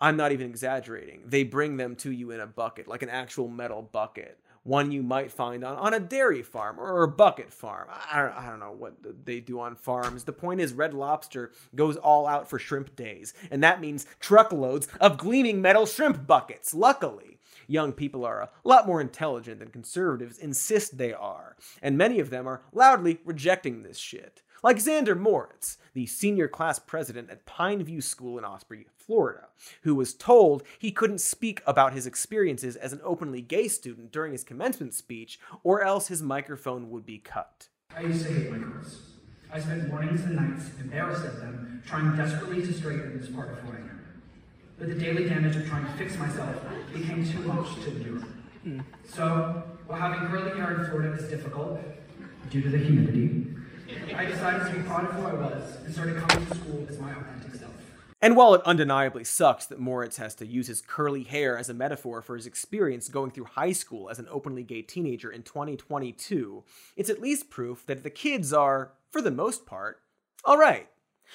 I'm not even exaggerating. They bring them to you in a bucket, like an actual metal bucket. One you might find on, on a dairy farm or a bucket farm. I don't, I don't know what they do on farms. The point is, Red Lobster goes all out for shrimp days, and that means truckloads of gleaming metal shrimp buckets. Luckily, young people are a lot more intelligent than conservatives insist they are, and many of them are loudly rejecting this shit. Like Zander Moritz, the senior class president at Pine View School in Osprey, Florida, who was told he couldn't speak about his experiences as an openly gay student during his commencement speech, or else his microphone would be cut. I used to hate my girls. I spent mornings and nights embarrassed at them, trying desperately to straighten this part of who I am. But the daily damage of trying to fix myself became too much to endure. Hmm. So, while having curly hair in Florida is difficult, due to the humidity, I decided to be proud of who I was and started coming to school as my authentic self. And while it undeniably sucks that Moritz has to use his curly hair as a metaphor for his experience going through high school as an openly gay teenager in 2022, it's at least proof that the kids are, for the most part, alright.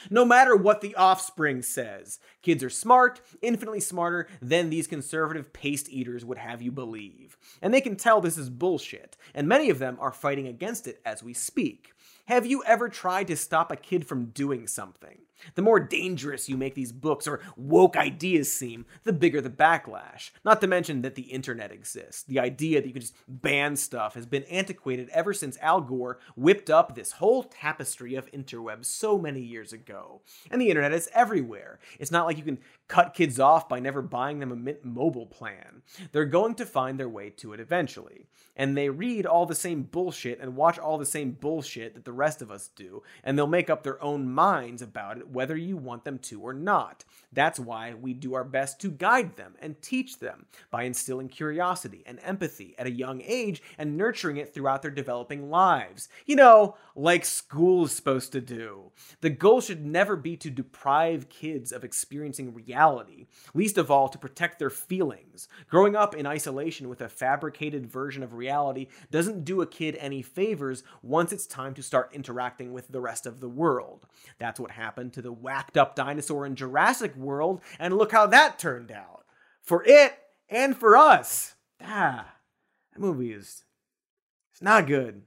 No matter what the offspring says, kids are smart, infinitely smarter than these conservative paste eaters would have you believe. And they can tell this is bullshit, and many of them are fighting against it as we speak. Have you ever tried to stop a kid from doing something? The more dangerous you make these books or woke ideas seem, the bigger the backlash. Not to mention that the internet exists. The idea that you can just ban stuff has been antiquated ever since Al Gore whipped up this whole tapestry of interwebs so many years ago. And the internet is everywhere. It's not like you can cut kids off by never buying them a Mint Mobile plan. They're going to find their way to it eventually. And they read all the same bullshit and watch all the same bullshit that the rest of us do, and they'll make up their own minds about it whether you want them to or not. That's why we do our best to guide them and teach them by instilling curiosity and empathy at a young age and nurturing it throughout their developing lives. You know, like school is supposed to do. The goal should never be to deprive kids of experiencing reality, least of all to protect their feelings. Growing up in isolation with a fabricated version of reality doesn't do a kid any favors once it's time to start interacting with the rest of the world. That's what happened to the whacked up dinosaur in Jurassic World, and look how that turned out. For it and for us. Ah, that movie is it's not good.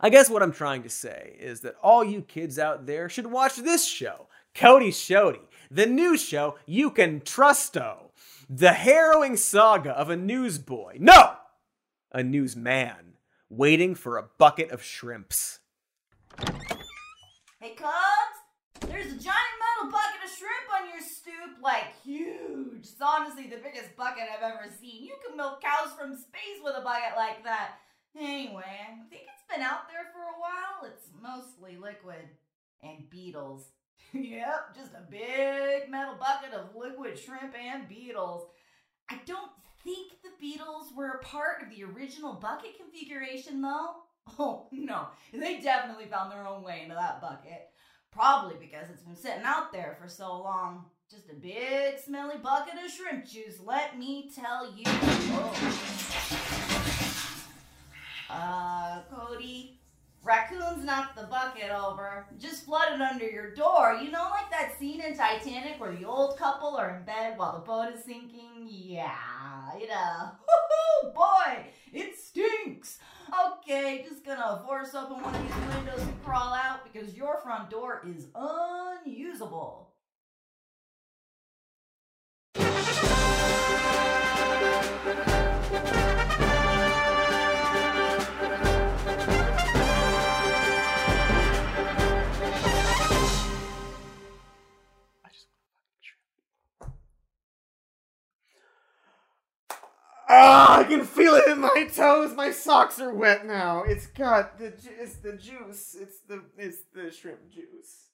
I guess what I'm trying to say is that all you kids out there should watch this show, Cody's Showdy, the new show you can trusto. The harrowing saga of a newsboy, no, a newsman, waiting for a bucket of shrimps. Hey, Cubs! There's a giant metal bucket of shrimp on your stoop, like huge. It's honestly the biggest bucket I've ever seen. You can milk cows from space with a bucket like that. Anyway, I think it's been out there for a while. It's mostly liquid and beetles. yep, just a big metal bucket of liquid shrimp and beetles. I don't think the beetles were a part of the original bucket configuration, though. Oh, no, they definitely found their own way into that bucket. Probably because it's been sitting out there for so long. Just a big smelly bucket of shrimp juice, let me tell you. Uh, Cody, raccoons knocked the bucket over. Just flooded under your door. You know, like that scene in Titanic where the old couple are in bed while the boat is sinking? Yeah, you know. Boy, it stinks. Okay, just gonna force open one of these windows and crawl out because your front door is unusable. Ah, I can feel it in my toes. My socks are wet now. It's got the it's the juice. It's the it's the shrimp juice.